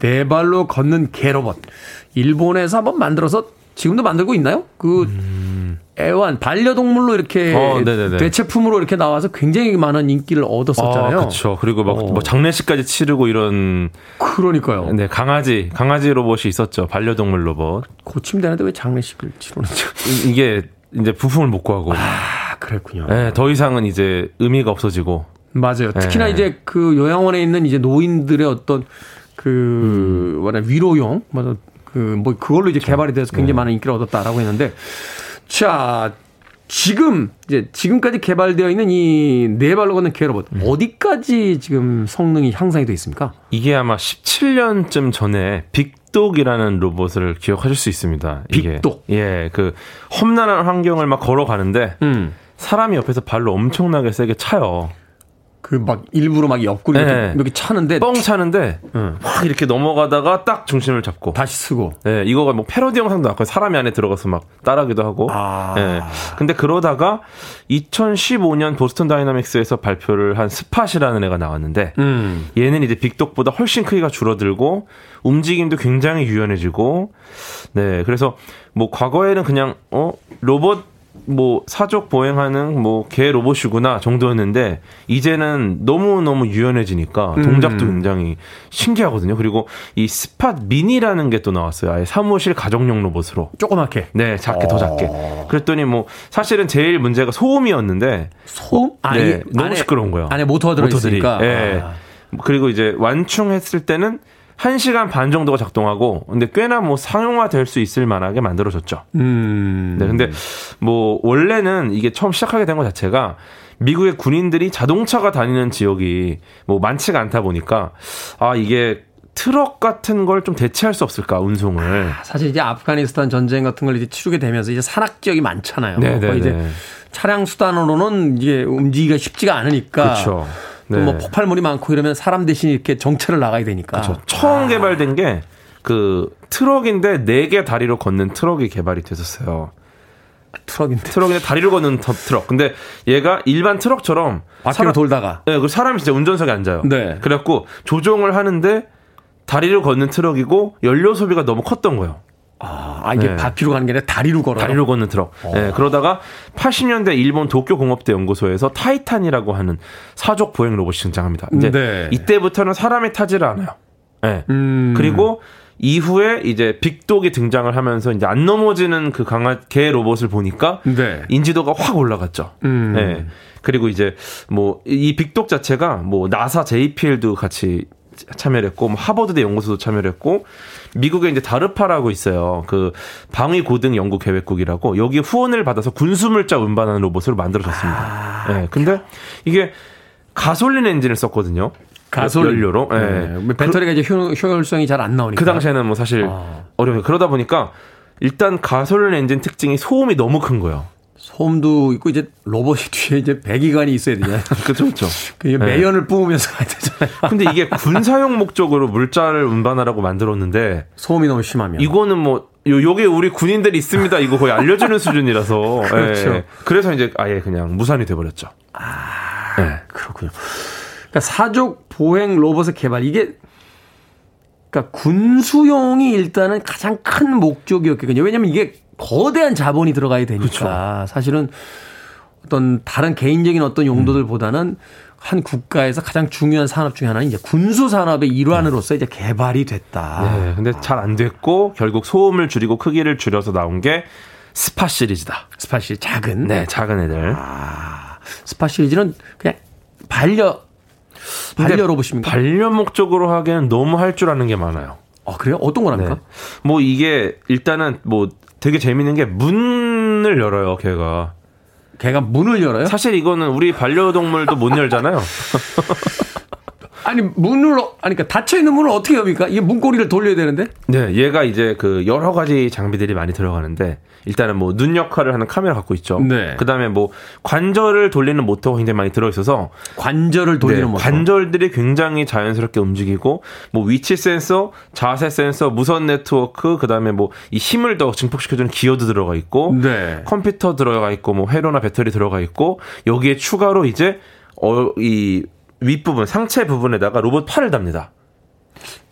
네 발로 걷는 개 로봇. 일본에서 한번 만들어서 지금도 만들고 있나요? 그 음. 애완 반려동물로 이렇게 어, 대체품으로 이렇게 나와서 굉장히 많은 인기를 얻었었잖아요. 아, 그렇죠. 그리고 막뭐 어. 장례식까지 치르고 이런 그러니까요. 네, 강아지 강아지 로봇이 있었죠. 반려동물 로봇. 고침되는데 왜 장례식을 치르는지 이게 이제 부품을 못 구하고. 아, 그랬군요. 네, 더 이상은 이제 의미가 없어지고. 맞아요. 특히나 네. 이제 그 요양원에 있는 이제 노인들의 어떤 그 음. 뭐냐 위로용 뭐 그 뭐 그걸로 이제 개발이 돼서 굉장히 네. 많은 인기를 얻었다라고 했는데 자 지금 이제 지금까지 개발되어 있는 이 네 발로 걷는 개로봇 음. 어디까지 지금 성능이 향상이 되어 있습니까? 이게 아마 17년쯤 전에 빅독이라는 로봇을 기억하실 수 있습니다. 빅독. 예, 그 험난한 환경을 막 걸어가는데 음. 사람이 옆에서 발로 엄청나게 세게 차요. 그 막 일부러 막 옆구리 네. 이렇게 차는데 뻥 차는데 응. 확 이렇게 넘어가다가 딱 중심을 잡고 다시 쓰고. 네, 이거가 뭐 패러디 영상도 나고 사람이 안에 들어가서 막 따라하기도 하고. 아. 네. 근데 그러다가 2015년 보스턴 다이나믹스에서 발표를 한 스팟이라는 애가 나왔는데 음. 얘는 이제 빅독보다 훨씬 크기가 줄어들고 움직임도 굉장히 유연해지고 네, 그래서 뭐 과거에는 그냥 어 로봇 뭐 사족 보행하는 뭐 개 로봇이구나 정도였는데 이제는 너무 너무 유연해지니까 음. 동작도 굉장히 신기하거든요. 그리고 이 스팟 미니라는 게 또 나왔어요. 아예 사무실 가정용 로봇으로 조그맣게 네 작게 어. 더 작게. 그랬더니 뭐 사실은 제일 문제가 소음이었는데 소음? 네, 너무 안에, 시끄러운 거예요. 안에 모터가 들어있으니까. 네. 아. 그리고 이제 완충했을 때는 1시간 반 정도가 작동하고 근데 꽤나 뭐 상용화 될 수 있을 만하게 만들어졌죠. 음. 네, 근데 뭐 원래는 이게 처음 시작하게 된 것 자체가 미국의 군인들이 자동차가 다니는 지역이 뭐 많지가 않다 보니까 아 이게 트럭 같은 걸 좀 대체할 수 없을까 운송을 아, 사실 이제 아프가니스탄 전쟁 같은 걸 이제 치르게 되면서 이제 산악 지역이 많잖아요. 네, 네 이제 네. 차량 수단으로는 이게 움직이기가 쉽지가 않으니까 그렇죠. 네. 뭐 폭발물이 많고 이러면 사람 대신 이렇게 정찰을 나가야 되니까. 그렇죠. 처음 아. 개발된 게 그 트럭인데 네 개 다리로 걷는 트럭이 개발이 됐었어요. 트럭인데 트럭인데 다리로 걷는 트럭. 근데 얘가 일반 트럭처럼 바퀴로 사람, 돌다가 네, 그 사람이 진짜 운전석에 앉아요. 네. 그래갖고 조종을 하는데 다리로 걷는 트럭이고 연료 소비가 너무 컸던 거예요. 아, 아, 이게 네. 바퀴로 가는 게 아니라 다리로 걸어 다리로 걷는 트럭. 어. 네, 그러다가 80년대 일본 도쿄 공업대 연구소에서 타이탄이라고 하는 사족 보행 로봇이 등장합니다. 이제 네. 이때부터는 사람이 타지를 않아요. 네. 음. 그리고 이후에 이제 빅독이 등장을 하면서 이제 안 넘어지는 그 강아 개 로봇을 보니까 네. 인지도가 확 올라갔죠. 음. 네. 그리고 이제 뭐 이 빅독 자체가 뭐 나사 JPL도 같이 참여를 했고 뭐 하버드대 연구소도 참여를 했고 미국에 이제 다르파라고 있어요. 그 방위 고등 연구 계획국이라고 여기 후원을 받아서 군수물자 운반하는 로봇을 만들어졌습니다. 아, 네, 근데 이게 가솔린 엔진을 썼거든요. 가솔 연료로. 예. 네. 네. 배터리가 이제 효, 효율성이 잘 안 나오니까. 그 당시에는 뭐 사실 아. 어려워요. 그러다 보니까 일단 가솔린 엔진 특징이 소음이 너무 큰 거예요. 소음도 있고 이제 로봇이 뒤에 이제 배기관이 있어야 되잖아요. 그렇죠, 그렇죠. 그 매연을 뿜으면서 가야 되잖아요. 근데 이게 군사용 목적으로 물자를 운반하라고 만들었는데 소음이 너무 심하면 이거는 뭐 요, 요게 우리 군인들이 있습니다. 이거 거의 알려주는 수준이라서. 그렇죠. 예. 그래서 이제 아예 그냥 무산이 돼버렸죠. 아, 예. 그렇군요. 그러니까 사족 보행 로봇의 개발 이게 그러니까 군수용이 일단은 가장 큰 목적이었거든요. 왜냐면 이게 거대한 자본이 들어가야 되니까 그렇죠. 사실은 어떤 다른 개인적인 어떤 용도들보다는 한 국가에서 가장 중요한 산업 중에 하나는 이제 군수 산업의 일환으로서 이제 개발이 됐다. 네, 근데 잘 안 됐고 결국 소음을 줄이고 크기를 줄여서 나온 게 Spot 시리즈다. Spot 시리즈 작은 네, 작은 애들. 아, Spot 시리즈는 그냥 반려 반려 로봇입니까? 반려 목적으로 하기에는 너무 할 줄 아는 게 많아요. 아, 그래요? 어떤 거랍니까? 네. 뭐 이게 일단은 뭐 되게 재밌는 게 문을 열어요, 걔가. 걔가 문을 열어요? 사실 이거는 우리 반려동물도 못 열잖아요. 아니 문을 아니 그러니까 닫혀 있는 문을 어떻게 엽니까? 이게 문고리를 돌려야 되는데? 네, 얘가 이제 그 여러 가지 장비들이 많이 들어가는데 일단은 뭐 눈 역할을 하는 카메라 갖고 있죠. 네. 그다음에 뭐 관절을 돌리는 모터가 굉장히 많이 들어 있어서 관절을 돌리는 네, 모터. 관절들이 굉장히 자연스럽게 움직이고 뭐 위치 센서, 자세 센서, 무선 네트워크, 그다음에 뭐 이 힘을 더 증폭시켜 주는 기어도 들어가 있고 네. 컴퓨터 들어가 있고 뭐 회로나 배터리 들어가 있고 여기에 추가로 이제 어 이 윗부분 상체 부분에다가 로봇 팔을 답니다.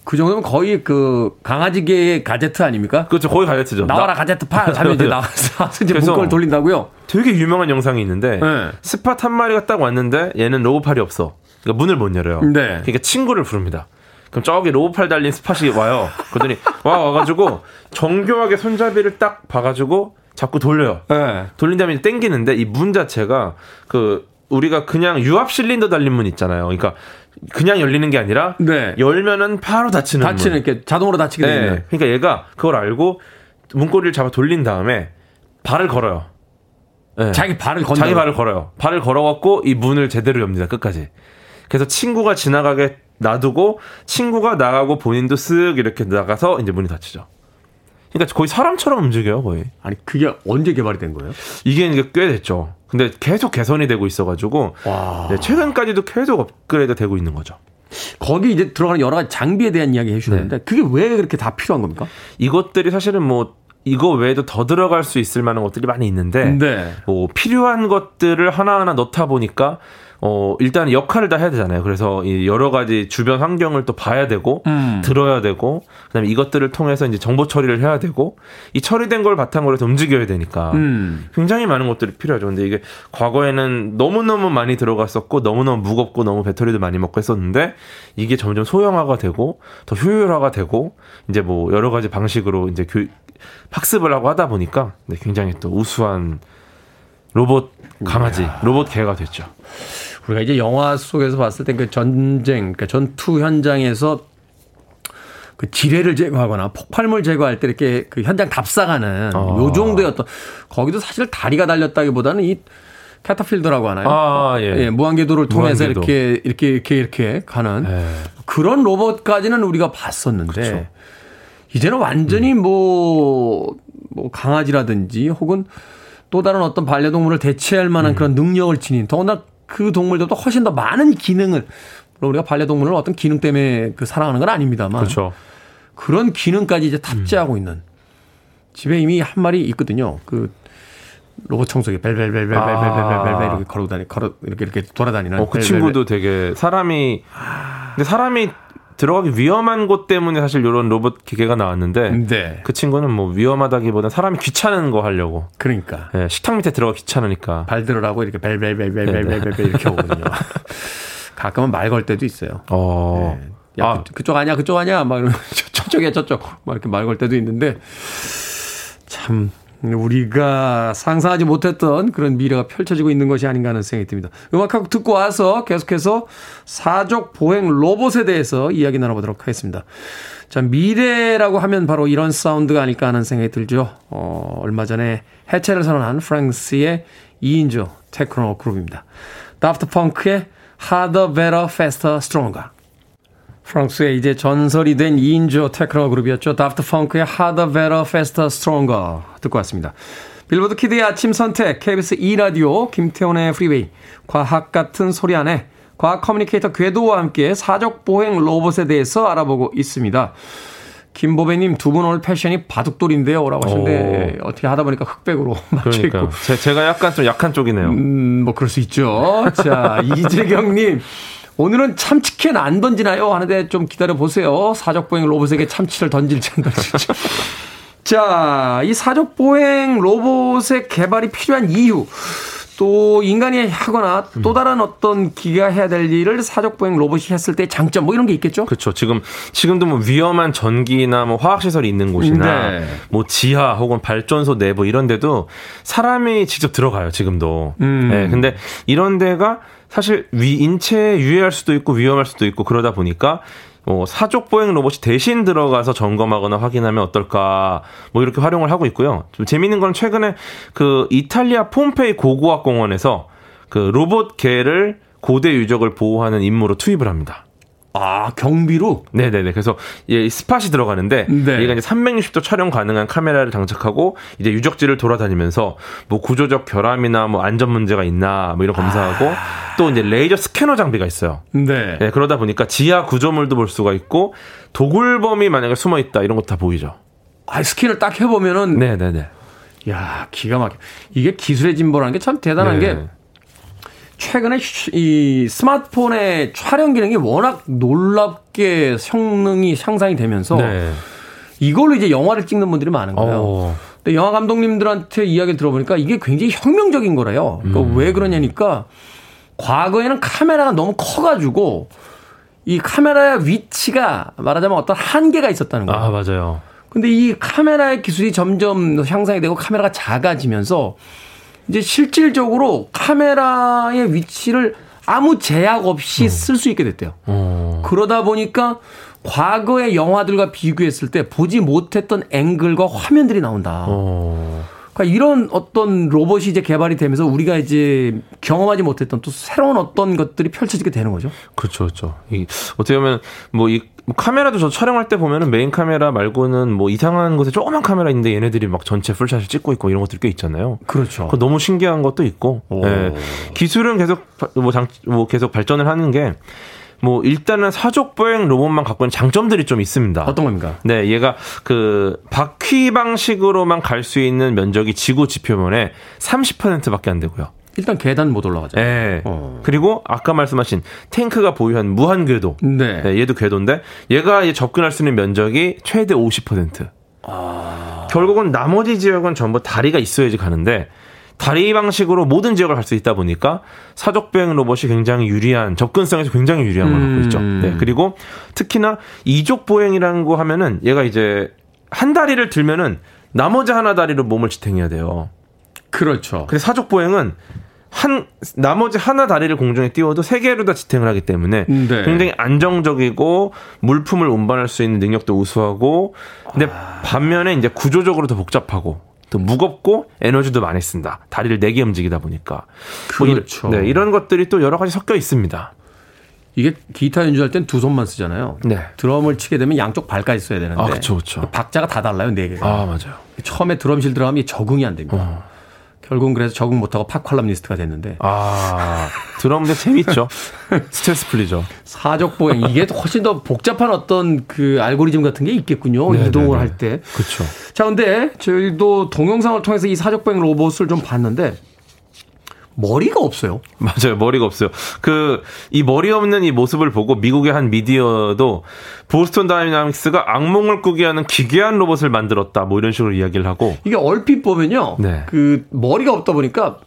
그 정도면 거의 그 강아지계의 가제트 아닙니까? 그렇죠. 거의 가제트죠. 나와라 가제트 팔 하면 이제 나와서 이제 문고릴 돌린다고요? 되게 유명한 영상이 있는데 네. Spot 한 마리가 딱 왔는데 얘는 로봇 팔이 없어. 그러니까 문을 못 열어요. 네. 그러니까 친구를 부릅니다. 그럼 저기 로봇 팔 달린 스팟이 와요. 그러더니 와 와가지고 정교하게 손잡이를 딱 봐가지고 자꾸 돌려요. 네. 돌린 다음에 땡기는데 이 문 자체가 그 우리가 그냥 유압 실린더 달린 문 있잖아요. 그러니까 그냥 열리는 게 아니라 네. 열면은 바로 닫히는 닫히는 게 자동으로 닫히게 되는. 네. 그러니까 얘가 그걸 알고 문고리를 잡아 돌린 다음에 발을 걸어요. 네. 자기 발을 건 자기 발을 걸어요. 발을 걸어갖고 이 문을 제대로 엽니다. 끝까지. 그래서 친구가 지나가게 놔두고 친구가 나가고 본인도 쓱 이렇게 나가서 이제 문이 닫히죠. 그러니까 거의 사람처럼 움직여요, 거의. 아니, 그게 언제 개발이 된 거예요? 이게 이게 꽤 됐죠. 근데 계속 개선이 되고 있어가지고 네, 최근까지도 계속 업그레이드 되고 있는 거죠. 거기 이제 들어가는 여러 가지 장비에 대한 이야기 해주셨는데 네. 그게 왜 그렇게 다 필요한 겁니까? 이것들이 사실은 뭐 이거 외에도 더 들어갈 수 있을 만한 것들이 많이 있는데 네. 뭐 필요한 것들을 하나하나 넣다 보니까 어, 일단 역할을 다 해야 되잖아요. 그래서 이 여러 가지 주변 환경을 또 봐야 되고, 음. 들어야 되고, 그 다음에 이것들을 통해서 이제 정보 처리를 해야 되고, 이 처리된 걸 바탕으로 해서 움직여야 되니까, 음. 굉장히 많은 것들이 필요하죠. 근데 이게 과거에는 너무너무 많이 들어갔었고, 너무너무 무겁고, 너무 배터리도 많이 먹고 했었는데, 이게 점점 소형화가 되고, 더 효율화가 되고, 이제 뭐 여러 가지 방식으로 이제 교, 학습을 하고 하다 보니까, 네, 굉장히 또 우수한 로봇 강아지, 로봇 개가 됐죠. 우리가 이제 영화 속에서 봤을 때 그 전쟁, 그러니까 전투 현장에서 그 지뢰를 제거하거나 폭발물 제거할 때 이렇게 그 현장 답사가는 어. 요 정도의 어떤 거기도 사실 다리가 달렸다기보다는 이 캐터필드라고 하나요? 아, 예. 예 무한궤도를 통해서 무한궤도. 이렇게 이렇게 이렇게 이렇게 가는 예. 그런 로봇까지는 우리가 봤었는데 그렇죠. 이제는 완전히 음. 뭐, 뭐 강아지라든지 혹은 또 다른 어떤 반려동물을 대체할 만한 음. 그런 능력을 지닌 더구나 그 동물들도 훨씬 더 많은 기능을 물론 우리가 반려동물을 어떤 기능 때문에 그 사랑하는 건 아닙니다만 그렇죠. 그런 기능까지 이제 탑재하고 음. 있는 집에 이미 한 마리 있거든요. 그 로봇 청소기 벨벨벨벨벨벨벨벨 이렇게 걸어 다니 걸어 이렇게 이렇게 돌아다니는. 어, 그 친구도 되게 사람이 근데 사람이 들어가기 위험한 곳 때문에 사실 이런 로봇 기계가 나왔는데 네. 그 친구는 뭐 위험하다기보다 사람이 귀찮은 거 하려고. 그러니까. 네, 식탁 밑에 들어가 귀찮으니까. 발 들으라고 이렇게 벨벨벨벨벨벨벨. 이렇게 오거든요. 가끔은 말 걸 때도 있어요. 어. 네. 야, 아. 그, 쪽 아니야, 그쪽 아니야, 막 이러면 저쪽이야, 저쪽. 막 이렇게 말 걸 때도 있는데 참 우리가 상상하지 못했던 그런 미래가 펼쳐지고 있는 것이 아닌가 하는 생각이 듭니다. 음악하고 듣고 와서 계속해서 사족 보행 로봇에 대해서 이야기 나눠보도록 하겠습니다. 자, 미래라고 하면 바로 이런 사운드가 아닐까 하는 생각이 들죠. 어, 얼마 전에 해체를 선언한 프랑스의 2인조 테크노 그룹입니다. 다프트 펑크의 Harder, Better, Faster, Stronger. 프랑스의 이제 전설이 된 2인조 테크노 그룹이었죠. 다프트 펑크의 Harder, Better, Faster, Stronger 듣고 왔습니다. 빌보드 키드의 아침 선택, KBS 2라디오, 김태훈의 프리웨이, 과학 같은 소리 하네 과학 communicator 궤도와 함께 사족 보행 로봇에 대해서 알아보고 있습니다. 김보배님 두 분 오늘 패션이 바둑돌인데요. 라고 하셨는데 오. 어떻게 하다 보니까 흑백으로 맞춰 입고. 제, 가 약간 좀 약한 쪽이네요. 음, 뭐 그럴 수 있죠. 자, 이재경님. 오늘은 참치캔 안 던지나요? 하는데 좀 기다려 보세요. 사적보행 로봇에게 참치를 던질지 안 던질지. 자, 이 사적보행 로봇의 개발이 필요한 이유. 또 인간이 하거나 또 다른 어떤 기계가 해야 될 일을 사적보행 로봇이 했을 때 장점 뭐 이런 게 있겠죠? 그렇죠. 지금 지금도 뭐 위험한 전기나 뭐 화학 시설이 있는 곳이나 네. 뭐 지하 혹은 발전소 내부 이런 데도 사람이 직접 들어가요. 지금도. 음. 네. 근데 이런 데가 사실 위 인체에 유해할 수도 있고 위험할 수도 있고 그러다 보니까 뭐 사족 보행 로봇이 대신 들어가서 점검하거나 확인하면 어떨까 뭐 이렇게 활용을 하고 있고요. 좀 재밌는 건 최근에 그 이탈리아 폼페이 고고학 공원에서 그 로봇 개를 고대 유적을 보호하는 임무로 투입을 합니다. 아, 경비로? 네네네. 그래서 이 스팟이 들어가는데 네. 얘가 이제 360도 촬영 가능한 카메라를 장착하고 이제 유적지를 돌아다니면서 뭐 구조적 결함이나 뭐 안전 문제가 있나 뭐 이런 검사하고 아. 또 이제 레이저 스캐너 장비가 있어요. 네. 네. 그러다 보니까 지하 구조물도 볼 수가 있고 도굴범이 만약에 숨어 있다 이런 것도 다 보이죠. 아, 스캔을 딱 해보면은. 네네네. 야, 기가 막혀. 이게 기술의 진보라는 게 참 대단한 네. 게 최근에 이 스마트폰의 촬영 기능이 워낙 놀랍게 성능이 향상이 되면서 네. 이걸로 이제 영화를 찍는 분들이 많은 거예요. 오. 어. 근데 영화 감독님들한테 이야기 들어보니까 이게 굉장히 혁명적인 거래요. 그러니까 음. 왜 그러냐니까 과거에는 카메라가 너무 커가지고 이 카메라의 위치가 말하자면 어떤 한계가 있었다는 거예요. 아, 맞아요. 근데 이 카메라의 기술이 점점 향상이 되고 카메라가 작아지면서 이제 실질적으로 카메라의 위치를 아무 제약 없이 음. 쓸수 있게 됐대요. 어. 그러다 보니까 과거의 영화들과 비교했을 때 보지 못했던 앵글과 화면들이 나온다. 어. 그러니까 이런 어떤 로봇이 이제 개발이 되면서 우리가 이제 경험하지 못했던 또 새로운 어떤 것들이 펼쳐지게 되는 거죠. 그렇죠, 그렇죠. 이 어떻게 보면 뭐 이 뭐 카메라도 저 촬영할 때 보면은 메인 카메라 말고는 뭐 이상한 곳에 조그만 카메라 있는데 얘네들이 막 전체 풀샷을 찍고 있고 이런 것들이 꽤 있잖아요. 그렇죠. 너무 신기한 것도 있고. 네. 기술은 계속 뭐, 장, 뭐 계속 발전을 하는 게. 뭐 일단은 사족 보행 로봇만 갖고 있는 장점들이 좀 있습니다. 어떤 겁니까? 네, 얘가 그 바퀴 방식으로만 갈 수 있는 면적이 지구 지표면의 30%밖에 안 되고요. 일단 계단 못 올라가죠. 네. 어. 그리고 아까 말씀하신 탱크가 보유한 무한 궤도. 네. 네 얘도 궤도인데 얘가 접근할 수 있는 면적이 최대 50%. 아. 결국은 나머지 지역은 전부 다리가 있어야지 가는데 다리 방식으로 모든 지역을 갈 수 있다 보니까 사족 비행 로봇이 굉장히 유리한 접근성에서 굉장히 유리한 걸 갖고 있죠. 음. 네. 그리고 특히나 이족 보행이라는 거 하면은 얘가 이제 한 다리를 들면은 나머지 하나 다리로 몸을 지탱해야 돼요. 그렇죠. 근데 사족 보행은 한 나머지 하나 다리를 공중에 띄워도 세 개로 다 지탱을 하기 때문에 네. 굉장히 안정적이고 물품을 운반할 수 있는 능력도 우수하고 근데 아... 반면에 이제 구조적으로 더 복잡하고 또 무겁고 에너지도 많이 쓴다. 다리를 네 개 움직이다 보니까 그렇죠. 뭐 이, 네, 이런 것들이 또 여러 가지 섞여 있습니다. 이게 기타 연주할 땐 두 손만 쓰잖아요. 네. 드럼을 치게 되면 양쪽 발까지 써야 되는데. 아, 그렇죠, 그렇죠. 박자가 다 달라요, 네 개가. 아, 맞아요. 처음에 드럼실 들어가면 적응이 안 됩니다. 어. 결국은 그래서 적응 못하고 팝 칼럼니스트가 됐는데. 아, 드럼도 재밌죠. 스트레스 풀리죠. 사족 보행. 이게 훨씬 더 복잡한 어떤 그 알고리즘 같은 게 있겠군요. 네네네. 이동을 네, 네. 할 때. 그렇죠. 자, 근데 저희도 동영상을 통해서 이 사족 보행 로봇을 좀 봤는데 머리가 없어요. 맞아요. 머리가 없어요. 그, 이 머리 없는 이 모습을 보고 미국의 한 미디어도 보스턴 다이나믹스가 악몽을 꾸게 하는 기괴한 로봇을 만들었다. 뭐 이런 식으로 이야기를 하고. 이게 얼핏 보면요. 네. 그 머리가 없다 보니까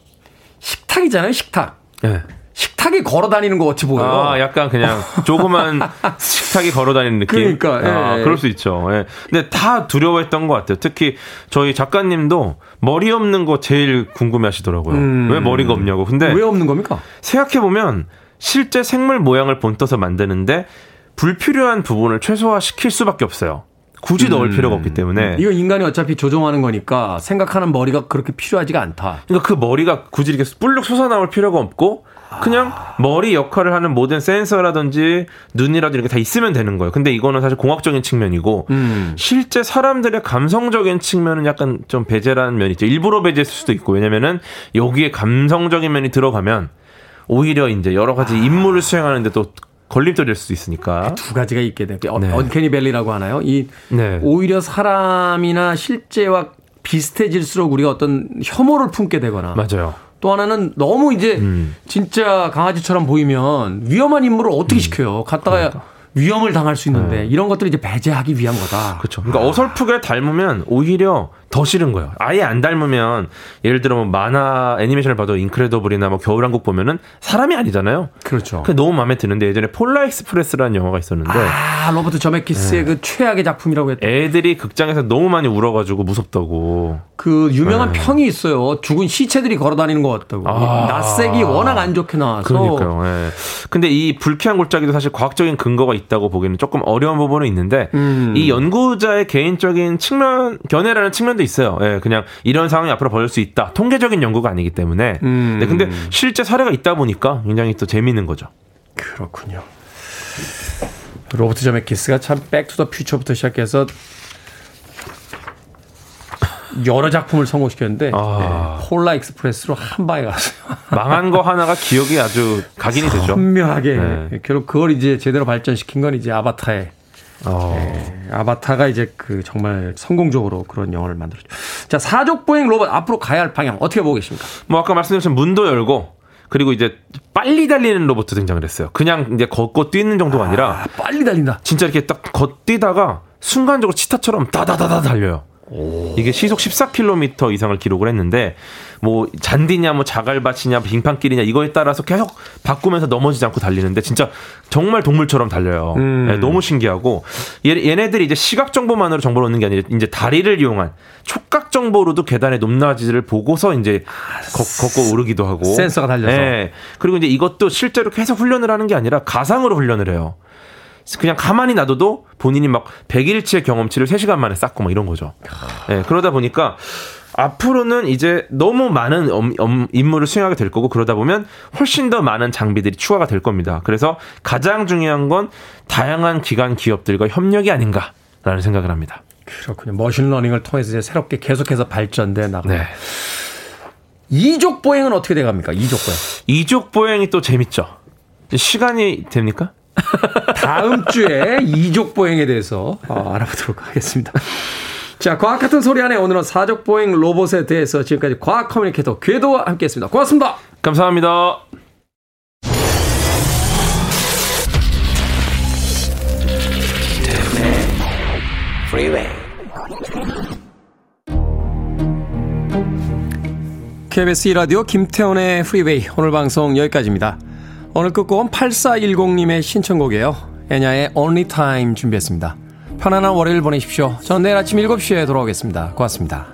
식탁이잖아요. 식탁. 네. 식탁이 걸어 다니는 것 같이 보여요. 아, 약간 그냥 조그만 식탁이 걸어 다니는 느낌. 그러니까, 예. 아, 그럴 수 있죠. 예. 근데 다 두려워했던 것 같아요. 특히 저희 작가님도 머리 없는 거 제일 궁금해 하시더라고요. 음. 왜 머리가 없냐고. 근데. 왜 없는 겁니까? 생각해 보면 실제 생물 모양을 본떠서 만드는데 불필요한 부분을 최소화시킬 수밖에 없어요. 굳이 음. 넣을 필요가 없기 때문에. 이거 인간이 어차피 조종하는 거니까 생각하는 머리가 그렇게 필요하지가 않다. 그러니까 그 머리가 굳이 이렇게 뿔룩 솟아나올 필요가 없고 그냥 머리 역할을 하는 모든 센서라든지 눈이라든지 이렇게 다 있으면 되는 거예요. 근데 이거는 사실 공학적인 측면이고 음. 실제 사람들의 감성적인 측면은 약간 좀 배제라는 면이 있죠. 일부러 배제했을 수도 있고 왜냐면은 여기에 감성적인 면이 들어가면 오히려 이제 여러 가지 임무를 수행하는데 또 걸림돌이 될 수도 있으니까 두 가지가 있게 돼요. 어, 네. 언캐니 벨리라고 하나요? 이 네. 오히려 사람이나 실제와 비슷해질수록 우리가 어떤 혐오를 품게 되거나 맞아요. 또 하나는 너무 이제 음. 진짜 강아지처럼 보이면 위험한 인물을 어떻게 음. 시켜요? 갔다가 그러니까. 위험을 당할 수 있는데 네. 이런 것들을 이제 배제하기 위한 거다. 그렇죠. 그러니까 어설프게 닮으면 오히려 더 싫은 거예요. 아예 안 닮으면 예를 들어 뭐 만화 애니메이션을 봐도 인크레더블이나 뭐 겨울왕국 보면은 사람이 아니잖아요. 그렇죠. 그 너무 마음에 드는데 예전에 폴라 익스프레스라는 영화가 있었는데 아 로버트 저메키스의 네. 그 최악의 작품이라고 했던 애들이 극장에서 너무 많이 울어가지고 무섭다고. 그 유명한 네. 평이 있어요. 죽은 시체들이 걸어다니는 것 같다고. 아. 낯색이 워낙 안 좋게 나와서. 그러니까요. 네. 근데 이 불쾌한 골짜기도 사실 과학적인 근거가 있다고 보기는 조금 어려운 부분은 있는데 음. 이 연구자의 개인적인 측면 견해라는 측면 측면도 있어요. 예, 그냥 이런 상황이 앞으로 벌어질 수 있다. 통계적인 연구가 아니기 때문에. 음. 네, 근데 실제 사례가 있다 보니까 굉장히 또 재미있는 거죠. 그렇군요. 로버트 저메키스가 참 백투더 퓨처부터 시작해서 여러 작품을 성공시켰는데 아. 네, 폴라 익스프레스로 한 방에 갔어요. 망한 거 하나가 기억이 아주 각인이 되죠. 선명하게 네. 결국 그걸 이제 제대로 발전시킨 건 이제 아바타의 어. 네, 아바타가 이제 그 정말 성공적으로 그런 영화를 만들었죠. 자, 사족보행 로봇 앞으로 가야 할 방향 어떻게 보고 계십니까? 뭐 아까 말씀드린 문도 열고 그리고 이제 빨리 달리는 로봇도 등장을 했어요. 그냥 이제 걷고 뛰는 정도가 아, 니라 빨리 달린다. 진짜 이렇게 딱 걷뛰다가 순간적으로 치타처럼 따다다다 달려요. 이게 시속 14km 이상을 기록을 했는데 뭐 잔디냐 뭐 자갈밭이냐 빙판길이냐 이거에 따라서 계속 바꾸면서 넘어지지 않고 달리는데 진짜 정말 동물처럼 달려요. 음. 네, 너무 신기하고 얘, 네들이 이제 시각 정보만으로 정보를 얻는 게 아니라 이제 다리를 이용한 촉각 정보로도 계단의 높낮이를 보고서 이제 걷, 고 오르기도 하고 센서가 달려서 네. 그리고 이제 이것도 실제로 계속 훈련을 하는 게 아니라 가상으로 훈련을 해요. 그냥 가만히 놔둬도 본인이 막 100일치의 경험치를 3시간 만에 쌓고 막 이런 거죠. 네, 그러다 보니까 앞으로는 이제 너무 많은 임무를 수행하게 될 거고 그러다 보면 훨씬 더 많은 장비들이 추가가 될 겁니다. 그래서 가장 중요한 건 다양한 기관 기업들과 협력이 아닌가라는 생각을 합니다. 그렇군요. machine learning을 통해서 이제 새롭게 계속해서 발전돼 나가고. 네. 이족 보행은 어떻게 돼갑니까? 이족 보행. 이족 보행이 또 재밌죠. 시간이 됩니까? 다음 주에 이족 보행에 대해서 어, 알아보도록 하겠습니다. 자, 과학 같은 소리 안에 오늘은 사족 보행 로봇에 대해서 지금까지 과학 커뮤니케이터 궤도와 함께 했습니다. 고맙습니다. 감사합니다. KBS 라디오 김태훈의 프리웨이 오늘 방송 여기까지입니다. 오늘 끝곡은 8410님의 신청곡이에요. 엔야의 Only Time 준비했습니다. 편안한 월요일 보내십시오. 저는 내일 아침 7시에 돌아오겠습니다. 고맙습니다.